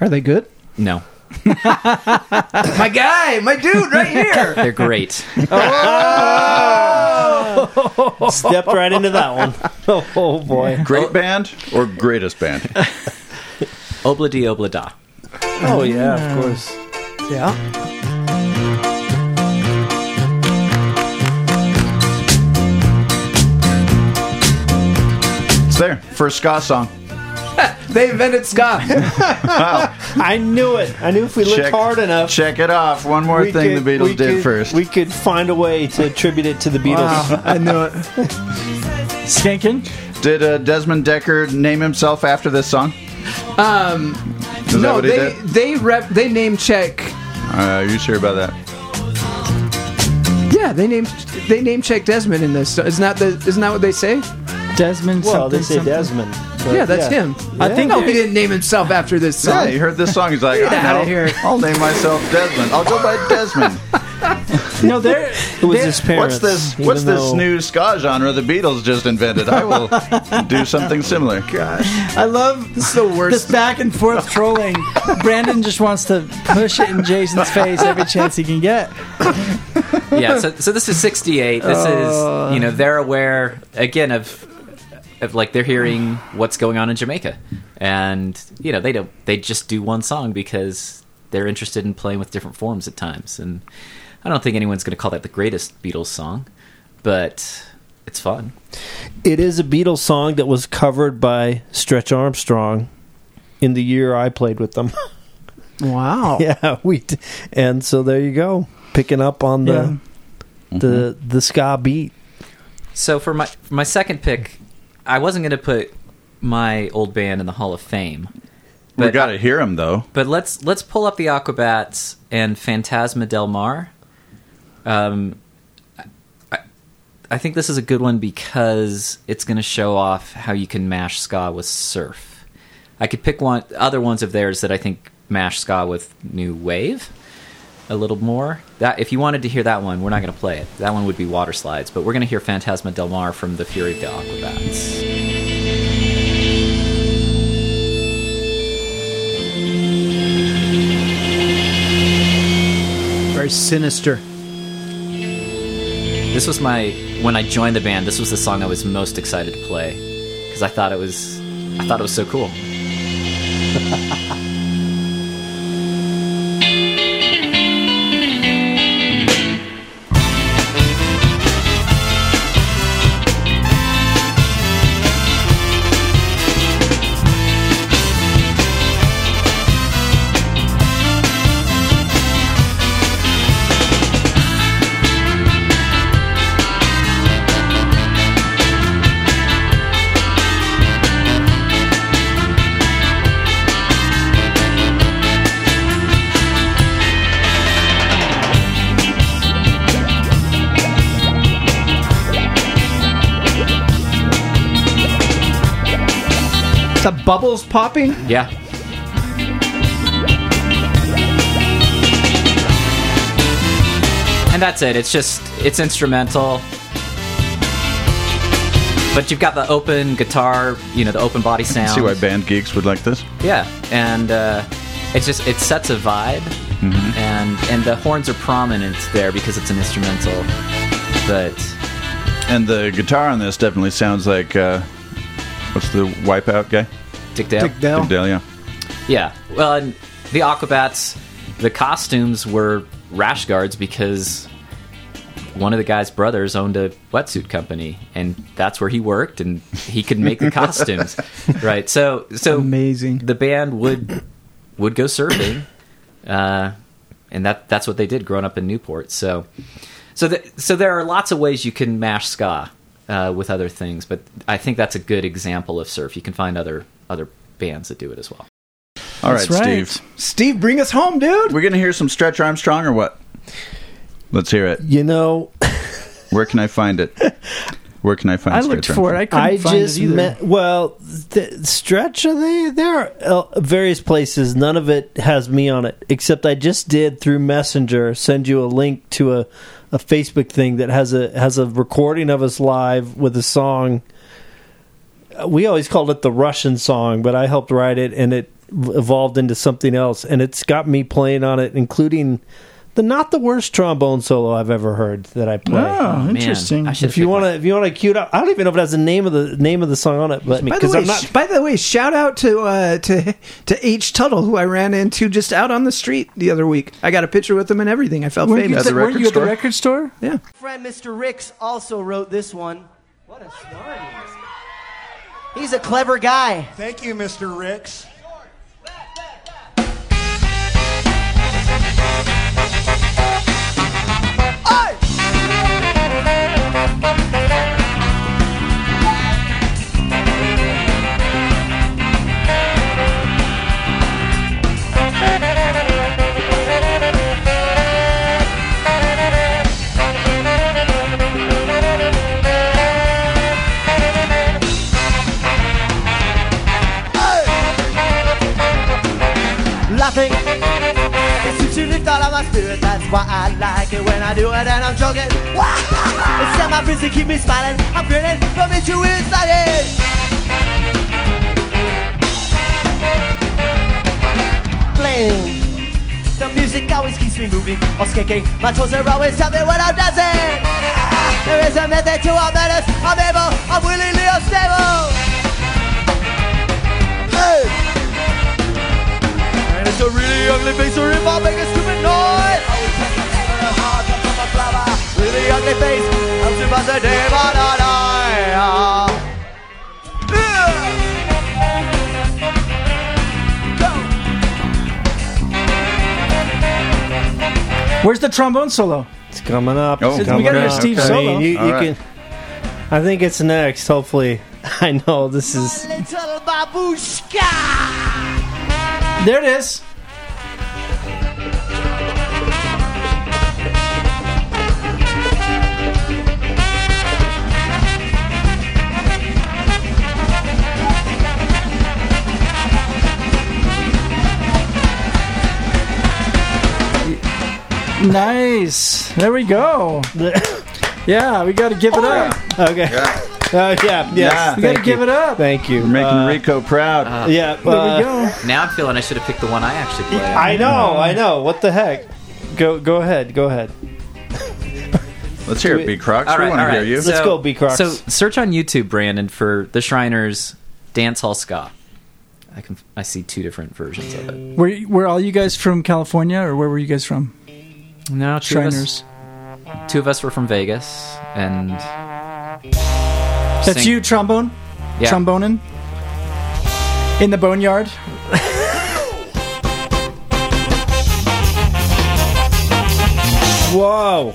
[SPEAKER 4] Are they good?
[SPEAKER 5] No, *laughs*
[SPEAKER 4] my guy, my dude, right here.
[SPEAKER 5] they're great. *laughs*
[SPEAKER 2] Stepped right into that one. *laughs* Oh, boy.
[SPEAKER 7] Great band or greatest band?
[SPEAKER 5] Ob-La-Di, Ob-La-Da.
[SPEAKER 2] Oh yeah, of course.
[SPEAKER 4] Yeah.
[SPEAKER 7] It's there. First ska song. *laughs*
[SPEAKER 4] They invented ska. *laughs*
[SPEAKER 2] I knew it. I knew if we looked
[SPEAKER 7] Check-
[SPEAKER 2] hard enough,
[SPEAKER 7] Check it off. One more
[SPEAKER 2] we
[SPEAKER 7] thing
[SPEAKER 2] could-
[SPEAKER 7] the Beatles did
[SPEAKER 2] could-
[SPEAKER 7] first.
[SPEAKER 2] We could find a way to attribute it to the Beatles.
[SPEAKER 4] Wow, I knew it. *laughs*
[SPEAKER 3] Skankin'?
[SPEAKER 7] Did uh, Desmond Dekker name himself after this song?
[SPEAKER 4] Um,
[SPEAKER 7] Is that
[SPEAKER 4] no,
[SPEAKER 7] what he
[SPEAKER 4] they
[SPEAKER 7] did?
[SPEAKER 4] they rep they name check.
[SPEAKER 7] Uh, are you sure about that?
[SPEAKER 4] Yeah, they name they name check Desmond in this. Isn't that the isn't that what they say?
[SPEAKER 3] Desmond
[SPEAKER 2] well,
[SPEAKER 3] something,
[SPEAKER 2] they say
[SPEAKER 3] something.
[SPEAKER 2] Desmond.
[SPEAKER 4] yeah, that's him.
[SPEAKER 3] I think
[SPEAKER 4] no, he didn't name himself after this
[SPEAKER 7] Yeah,
[SPEAKER 4] song.
[SPEAKER 7] he heard this song. He's like,
[SPEAKER 4] Get
[SPEAKER 7] I know.
[SPEAKER 4] Here.
[SPEAKER 7] I'll name myself Desmond. I'll go by Desmond. *laughs*
[SPEAKER 3] No, they're.
[SPEAKER 2] It was
[SPEAKER 3] they're-
[SPEAKER 2] his parents.
[SPEAKER 7] What's this?
[SPEAKER 2] even
[SPEAKER 7] What's this
[SPEAKER 2] though-
[SPEAKER 7] new ska genre the Beatles just invented? I will do something similar.
[SPEAKER 3] Gosh, I love
[SPEAKER 4] This is the worst.
[SPEAKER 3] this back and forth trolling. Brandon just wants to push it in Jason's face every chance he can get.
[SPEAKER 5] yeah, so, so this is 68. This is, uh. you know, they're aware, again, of, of like, they're hearing what's going on in Jamaica. And, you know, they don't, they just do one song because they're interested in playing with different forms at times. And I don't think anyone's going to call that the greatest Beatles song, but it's fun.
[SPEAKER 2] It is a Beatles song that was covered by Stretch Armstrong in the year I played with them. *laughs*
[SPEAKER 4] wow.
[SPEAKER 2] yeah, we d- and so there you go, picking up on the the mm-hmm. the ska beat.
[SPEAKER 5] So for my for my second pick, I wasn't going to put my old band in the Hall of Fame.
[SPEAKER 7] We
[SPEAKER 5] But
[SPEAKER 7] got to hear him though.
[SPEAKER 5] But let's let's pull up the Aquabats and Phantasma del Mar. Um, I, I think this is a good one because it's going to show off how you can mash ska with surf. I could pick one other ones of theirs that I think mash ska with new wave a little more. That if you wanted to hear that one, we're not going to play it. That one would be Water Slides, but we're going to hear Phantasma del Mar from the Fury of the Aquabats.
[SPEAKER 4] Very sinister.
[SPEAKER 5] This was my when I joined the band. This was the song I was most excited to play because I thought it was I thought it was so cool. *laughs*
[SPEAKER 4] bubbles popping.
[SPEAKER 5] Yeah. And that's it. It's just it's instrumental. But you've got the open guitar, you know, the open body sound.
[SPEAKER 7] See why band geeks would like this?
[SPEAKER 5] Yeah, and uh, it's just it sets a vibe, and and the horns are prominent there because it's an instrumental. But
[SPEAKER 7] And the guitar on this definitely sounds like uh, what's the Wipeout guy?
[SPEAKER 5] Dick Dale.
[SPEAKER 4] Dick Dale.
[SPEAKER 7] Dick Dale, yeah.
[SPEAKER 5] Yeah, well, and the Aquabats, the costumes were rash guards because one of the guy's brothers owned a wetsuit company, and that's where he worked, and he could make the *laughs* costumes, right? So, so
[SPEAKER 4] Amazing.
[SPEAKER 5] The band would would go surfing, uh, and that that's what they did growing up in Newport. So, so the, so there are lots of ways you can mash ska uh, with other things, but I think that's a good example of surf. You can find other other bands that do it as well.
[SPEAKER 7] All right,
[SPEAKER 3] right.
[SPEAKER 7] Steve.
[SPEAKER 4] Steve, bring us home, dude.
[SPEAKER 7] We're gonna hear some Stretch Armstrong or what? Let's hear it.
[SPEAKER 2] You know,
[SPEAKER 7] Where can I find it? *laughs* Where can I find?
[SPEAKER 3] I looked
[SPEAKER 7] Stretch
[SPEAKER 3] for it. I couldn't
[SPEAKER 2] I
[SPEAKER 3] find
[SPEAKER 2] just
[SPEAKER 3] it either.
[SPEAKER 2] met. Well, the stretch are they? There are uh, various places. None of it has me on it, except I just did through Messenger send you a link to a, a Facebook thing that has a has a recording of us live with a song. Uh, We always called it the Russian song, but I helped write it, and it evolved into something else. And it's got me playing on it, including the not the worst trombone solo I've ever heard that I play.
[SPEAKER 3] Oh,
[SPEAKER 5] Man,
[SPEAKER 3] interesting.
[SPEAKER 5] I should
[SPEAKER 2] If you want to, if you want to cue it up, I don't even know if it has the name of the name of the song on it, but
[SPEAKER 4] By the,
[SPEAKER 2] because
[SPEAKER 4] way,
[SPEAKER 2] I'm not.
[SPEAKER 4] sh- by the way, shout out to uh, to to H Tuttle, who I ran into just out on the street the other week. I got a picture with him and everything. I felt
[SPEAKER 3] Weren't you,
[SPEAKER 4] famous.
[SPEAKER 7] the
[SPEAKER 3] weren't
[SPEAKER 7] record
[SPEAKER 3] you at the
[SPEAKER 7] store?
[SPEAKER 3] record store?
[SPEAKER 4] yeah.
[SPEAKER 12] friend Mr. Ricks also wrote this one. What a smarty. He's a clever guy.
[SPEAKER 9] Thank you, Mr. Ricks.
[SPEAKER 12] Laughing. To lift all of my spirit. That's why I like it when I do it and I'm joking. It's set my to keep me smiling. I'm grinning from it to inside. Playing. The music always keeps me moving or skating. My toes are always tapping when I'm dancing. There is a method to our madness. I'm able, I'm willingly unstable. It's a really ugly face, so if I make a stupid noise, I will take it for the heart of a flower. Really ugly face, I'm super the day, but I die.
[SPEAKER 3] Where's the trombone solo?
[SPEAKER 2] It's coming up.
[SPEAKER 7] Oh,
[SPEAKER 2] it's
[SPEAKER 7] we
[SPEAKER 3] gotta hear
[SPEAKER 2] up.
[SPEAKER 3] Steve
[SPEAKER 2] I
[SPEAKER 3] solo.
[SPEAKER 2] mean, you, you
[SPEAKER 7] right.
[SPEAKER 2] can. I think it's next. Hopefully, *laughs* I know this is.
[SPEAKER 12] Little babushka.
[SPEAKER 3] There it is. Nice. There we go. Yeah, we got to give it up.
[SPEAKER 2] Okay. Uh, yeah. Yes.
[SPEAKER 3] We got to give it up.
[SPEAKER 2] Thank you.
[SPEAKER 7] We're making
[SPEAKER 2] Uh,
[SPEAKER 7] Rico proud.
[SPEAKER 2] Yeah.
[SPEAKER 3] There
[SPEAKER 2] uh,
[SPEAKER 3] we go.
[SPEAKER 5] Now I'm feeling I should have picked the one I actually played.
[SPEAKER 2] I know. I know. What the heck? Go. Go ahead. Go ahead.
[SPEAKER 7] Let's hear it, B. Crocs.
[SPEAKER 5] All
[SPEAKER 7] we
[SPEAKER 5] right,
[SPEAKER 7] want
[SPEAKER 5] all
[SPEAKER 7] to hear you.
[SPEAKER 2] Let's go, B. Crocs.
[SPEAKER 5] So search on YouTube, Brandon, for the Shriners Dance Hall Ska. I can I see two different versions of it.
[SPEAKER 3] Were, were all you guys from California, or where were you guys from?
[SPEAKER 5] No, two of us, two of us were from Vegas, and
[SPEAKER 3] That's
[SPEAKER 5] sing-
[SPEAKER 3] you, trombone?
[SPEAKER 5] Yeah.
[SPEAKER 3] Tromboning? In the boneyard? *laughs*
[SPEAKER 2] Whoa.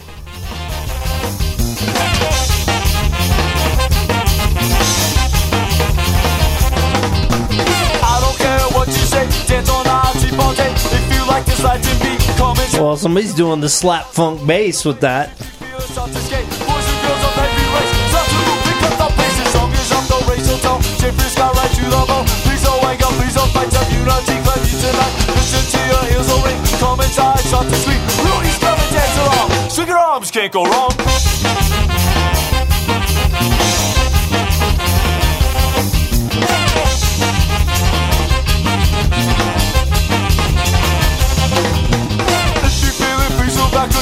[SPEAKER 6] I don't care what you say, dance on the cheap all day. If you like this Latin beat, come and
[SPEAKER 2] Well, somebody's doing the slap funk bass with that.
[SPEAKER 6] start to skate. Boys and girls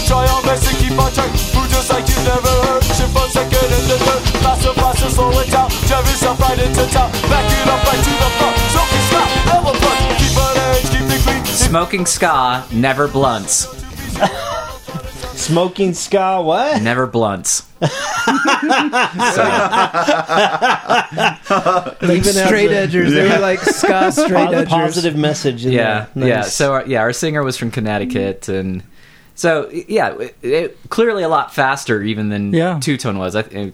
[SPEAKER 6] try our best to keep on track. Move just like you never heard. Shift for second and the third. Faster, faster, slow it down. Drive yourself right into town. Back it up right to the front. So can stop, never front. Keep an edge, keep it clean.
[SPEAKER 5] smoking ska never blunts.
[SPEAKER 2] Smoking ska. What?
[SPEAKER 5] Never blunts.
[SPEAKER 4] Like
[SPEAKER 2] Even
[SPEAKER 4] straight
[SPEAKER 2] a-
[SPEAKER 4] edgers. They were like ska straight
[SPEAKER 2] Pos-
[SPEAKER 4] edgers.
[SPEAKER 2] positive message. In
[SPEAKER 5] yeah,
[SPEAKER 2] there.
[SPEAKER 5] yeah. So our, yeah, our singer was from Connecticut, and so yeah, it, it, clearly a lot faster even than
[SPEAKER 3] Yeah.
[SPEAKER 5] two tone was. I, it,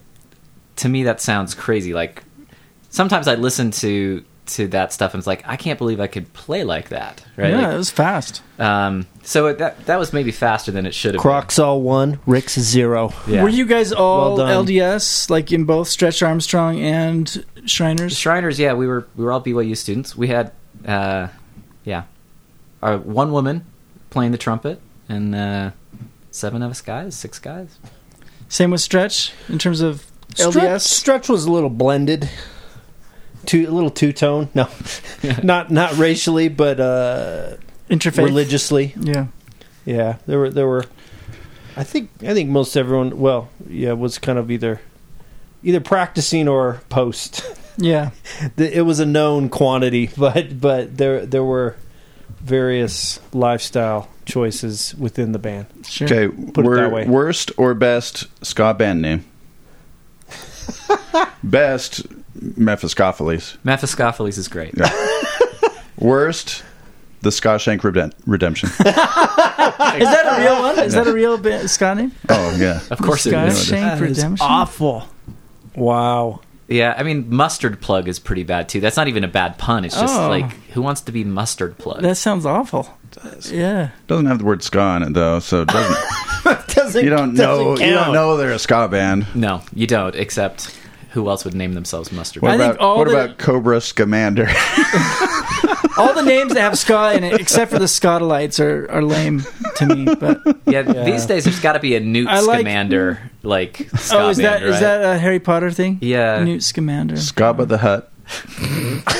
[SPEAKER 5] to me, that sounds crazy. Like sometimes I listen to to that stuff and it's like, I can't believe I could play like that. Right?
[SPEAKER 3] Yeah,
[SPEAKER 5] Like,
[SPEAKER 3] it was fast.
[SPEAKER 5] um, so it, that that was maybe faster than it should have. Been.
[SPEAKER 2] Crocs all one, Rick's zero.
[SPEAKER 5] Yeah.
[SPEAKER 3] Were you guys all
[SPEAKER 2] Well.
[SPEAKER 3] LDS, like in both Stretch Armstrong and Shriners?
[SPEAKER 5] Shriners? Yeah, we were we were all BYU students. We had, uh, yeah, our one woman playing the trumpet and uh, seven of us guys, six guys.
[SPEAKER 3] Same with Stretch in terms of
[SPEAKER 2] Stretch,
[SPEAKER 3] LDS.
[SPEAKER 2] Stretch was a little blended. Two, a little two tone. No, *laughs* not not racially, but uh,
[SPEAKER 3] Interfaith.
[SPEAKER 2] religiously.
[SPEAKER 3] Yeah.
[SPEAKER 2] Yeah, there were there were. I think I think most everyone. Well, yeah, was kind of either either practicing or post. *laughs*
[SPEAKER 3] Yeah.
[SPEAKER 2] It was a known quantity, *laughs* but but there there were various lifestyle choices within the band.
[SPEAKER 3] Sure.
[SPEAKER 7] Okay,
[SPEAKER 2] Put it that way.
[SPEAKER 7] worst or best ska band name? *laughs* best Mephistopheles.
[SPEAKER 5] Mephistopheles is great.
[SPEAKER 7] Worst the Skashank Reden- Redemption. *laughs*
[SPEAKER 3] Is that a real one? Is that a real ba- ska name?
[SPEAKER 7] oh yeah,
[SPEAKER 5] Of course it
[SPEAKER 3] Sky
[SPEAKER 5] is.
[SPEAKER 3] Shank
[SPEAKER 4] That is
[SPEAKER 3] Redemption.
[SPEAKER 4] awful.
[SPEAKER 2] Wow.
[SPEAKER 5] Yeah, I mean mustard plug is pretty bad too. That's not even a bad pun. It's just
[SPEAKER 3] Oh.
[SPEAKER 5] like who wants to be mustard plug?
[SPEAKER 3] That sounds awful. Yeah.
[SPEAKER 7] doesn't have the word ska in it though, so it doesn't. *laughs*
[SPEAKER 2] Doesn't
[SPEAKER 7] you don't
[SPEAKER 2] doesn't
[SPEAKER 7] know. You don't
[SPEAKER 2] count.
[SPEAKER 7] know they're a ska band.
[SPEAKER 5] no, you don't. Except who else would name themselves mustard?
[SPEAKER 7] What
[SPEAKER 3] I think
[SPEAKER 7] about
[SPEAKER 3] all
[SPEAKER 7] what
[SPEAKER 3] the-
[SPEAKER 7] about Cobra Scamander? *laughs*
[SPEAKER 3] All the names that have ska in it, except for the Skatalites, are, are lame to me. But *laughs*
[SPEAKER 5] yeah, these days there's got to be a Newt
[SPEAKER 3] I like-
[SPEAKER 5] Scamander like ska
[SPEAKER 3] oh, is that
[SPEAKER 5] band,
[SPEAKER 3] is that a Harry Potter thing?
[SPEAKER 5] Yeah.
[SPEAKER 3] Newt Scamander.
[SPEAKER 7] Skaba the Hut. *laughs*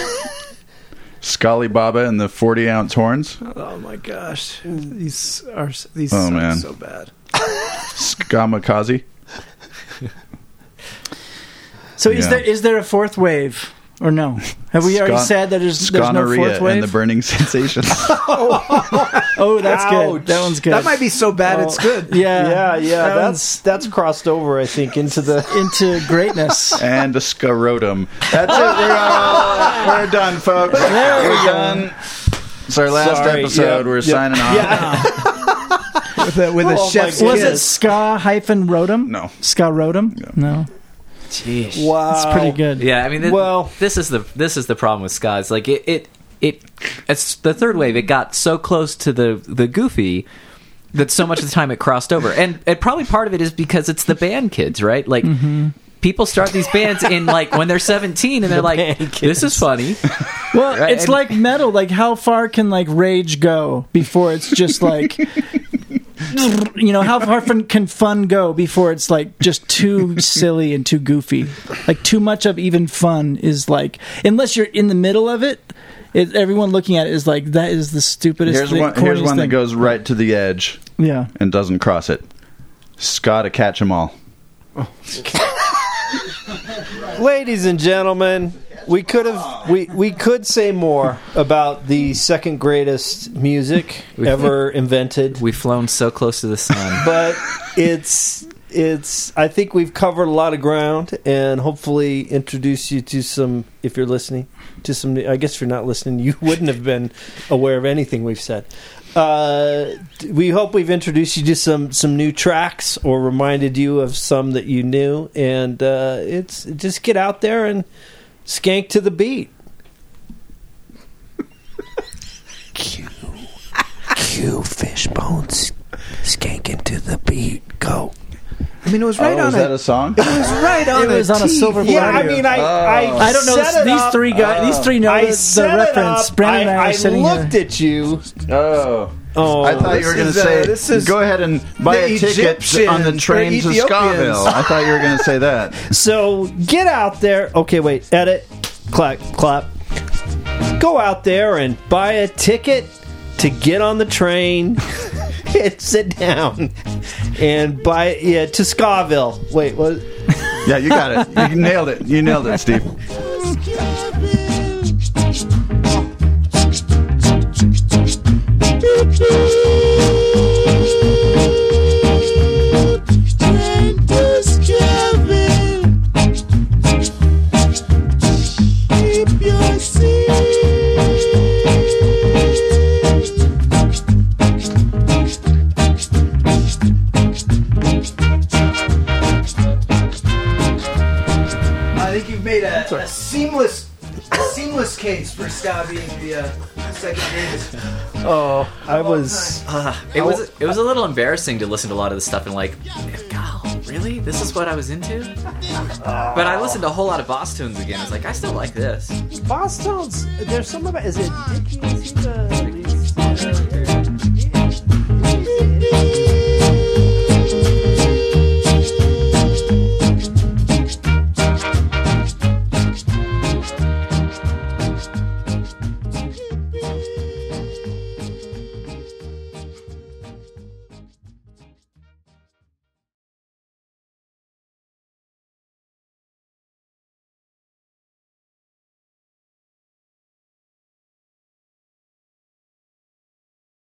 [SPEAKER 7] Scully Baba and the forty ounce horns.
[SPEAKER 4] Oh my gosh, these are these
[SPEAKER 7] Oh,
[SPEAKER 4] suck
[SPEAKER 7] man.
[SPEAKER 4] so bad.
[SPEAKER 7] Skamakazi.
[SPEAKER 3] So is
[SPEAKER 7] Yeah.
[SPEAKER 3] there is there a fourth wave or no? Have we already
[SPEAKER 7] Scon-
[SPEAKER 3] said that there's there's no fourth wave?
[SPEAKER 7] and the burning *laughs* sensations. *laughs*
[SPEAKER 3] oh, that's good. That one's good.
[SPEAKER 4] That might be so bad it's
[SPEAKER 2] Oh.
[SPEAKER 4] good.
[SPEAKER 3] yeah,
[SPEAKER 2] Yeah, yeah,
[SPEAKER 3] That
[SPEAKER 2] that's that's crossed over. I think into the. *laughs*
[SPEAKER 3] into greatness.
[SPEAKER 7] and a scrotum. That's it. We're, uh, all, we're done, folks.
[SPEAKER 3] There we
[SPEAKER 7] we're
[SPEAKER 3] go.
[SPEAKER 7] done. It's our last
[SPEAKER 2] Sorry,
[SPEAKER 7] episode.
[SPEAKER 2] yep,
[SPEAKER 7] we're
[SPEAKER 2] yep.
[SPEAKER 7] signing off.
[SPEAKER 2] Yeah,
[SPEAKER 4] with a, with a
[SPEAKER 2] Oh my
[SPEAKER 4] chef's
[SPEAKER 3] Was it
[SPEAKER 4] kiss.
[SPEAKER 3] ska hyphen rotum?
[SPEAKER 7] No.
[SPEAKER 3] Ska rotum? No.
[SPEAKER 2] Wow,
[SPEAKER 3] It's pretty good.
[SPEAKER 5] Yeah, I mean, th-
[SPEAKER 2] Well-
[SPEAKER 5] this is the this is the problem with ska. It's like it it it it's the third wave. It got so close to the the goofy that so much of the time it crossed over, and and probably part of it is because it's the band kids, right? Like. Mm-hmm. People start these bands in like when they're 17 and they're like, "This is funny." *laughs*
[SPEAKER 3] Well,
[SPEAKER 5] Right,
[SPEAKER 3] it's
[SPEAKER 5] and-
[SPEAKER 3] like metal. Like, how far can like rage go before it's just like, *laughs* *laughs* you know, how far can fun go before it's like just too silly and too goofy? Like, too much of even fun is like, unless you're in the middle of it, it everyone looking at it is like, that is the stupidest.
[SPEAKER 7] Here's
[SPEAKER 3] thing,
[SPEAKER 7] one. Here's
[SPEAKER 3] corniest
[SPEAKER 7] one that goes right to the edge
[SPEAKER 3] Yeah.
[SPEAKER 7] and doesn't cross it. Ska to catch them all.
[SPEAKER 2] Ladies and gentlemen, we could have we we could say more about the second greatest music ever invented,
[SPEAKER 5] We've flown so close to the sun. *laughs*
[SPEAKER 2] but it's it's I think we've covered a lot of ground and hopefully introduce you to some if you're listening to some I guess if you're not listening you wouldn't have been aware of anything we've said. Uh, we hope we've introduced you to some some new tracks or reminded you of some that you knew and uh, it's just get out there and skank to the beat. *laughs*
[SPEAKER 11] Cue Fishbone's. Skank into the beat. Go.
[SPEAKER 4] I mean, it was right
[SPEAKER 7] oh,
[SPEAKER 4] on
[SPEAKER 7] is
[SPEAKER 4] a,
[SPEAKER 7] that a song?
[SPEAKER 4] It was right on.
[SPEAKER 3] It was on a
[SPEAKER 4] tee.
[SPEAKER 3] silver
[SPEAKER 2] Yeah, I mean, I oh. I,
[SPEAKER 3] I don't know.
[SPEAKER 2] set
[SPEAKER 3] This,
[SPEAKER 2] it
[SPEAKER 3] these
[SPEAKER 2] up.
[SPEAKER 3] three guys, these three know
[SPEAKER 2] I
[SPEAKER 3] the,
[SPEAKER 2] set
[SPEAKER 3] the
[SPEAKER 2] it
[SPEAKER 3] reference.
[SPEAKER 2] up.
[SPEAKER 3] Brandon and I,
[SPEAKER 2] I looked
[SPEAKER 3] here.
[SPEAKER 2] at you.
[SPEAKER 7] Oh.
[SPEAKER 2] Oh,
[SPEAKER 7] I thought you were going to
[SPEAKER 4] is, uh,
[SPEAKER 7] say,
[SPEAKER 4] this is
[SPEAKER 7] go ahead and buy
[SPEAKER 4] the
[SPEAKER 7] a ticket on the
[SPEAKER 4] Egyptians
[SPEAKER 7] train
[SPEAKER 4] or
[SPEAKER 7] to
[SPEAKER 4] Ethiopians.
[SPEAKER 7] I thought you were going to say that. *laughs*
[SPEAKER 2] So get out there. Okay, wait. Edit. Clap. Clap. Go out there and buy a ticket to get on the train *laughs* and sit down and buy yeah to Skaville. Wait, what?
[SPEAKER 7] Yeah, you got it. You nailed it. You nailed it, Steve. *laughs*
[SPEAKER 4] I
[SPEAKER 2] Oh, I was.
[SPEAKER 5] Uh, it was it was a little embarrassing to listen to a lot of this stuff and like, God, really? This is what I was into. But I listened to a whole lot of Bosstones again. I was like, I still like this.
[SPEAKER 2] Bosstones, there's some of Is it Dickies? Uh,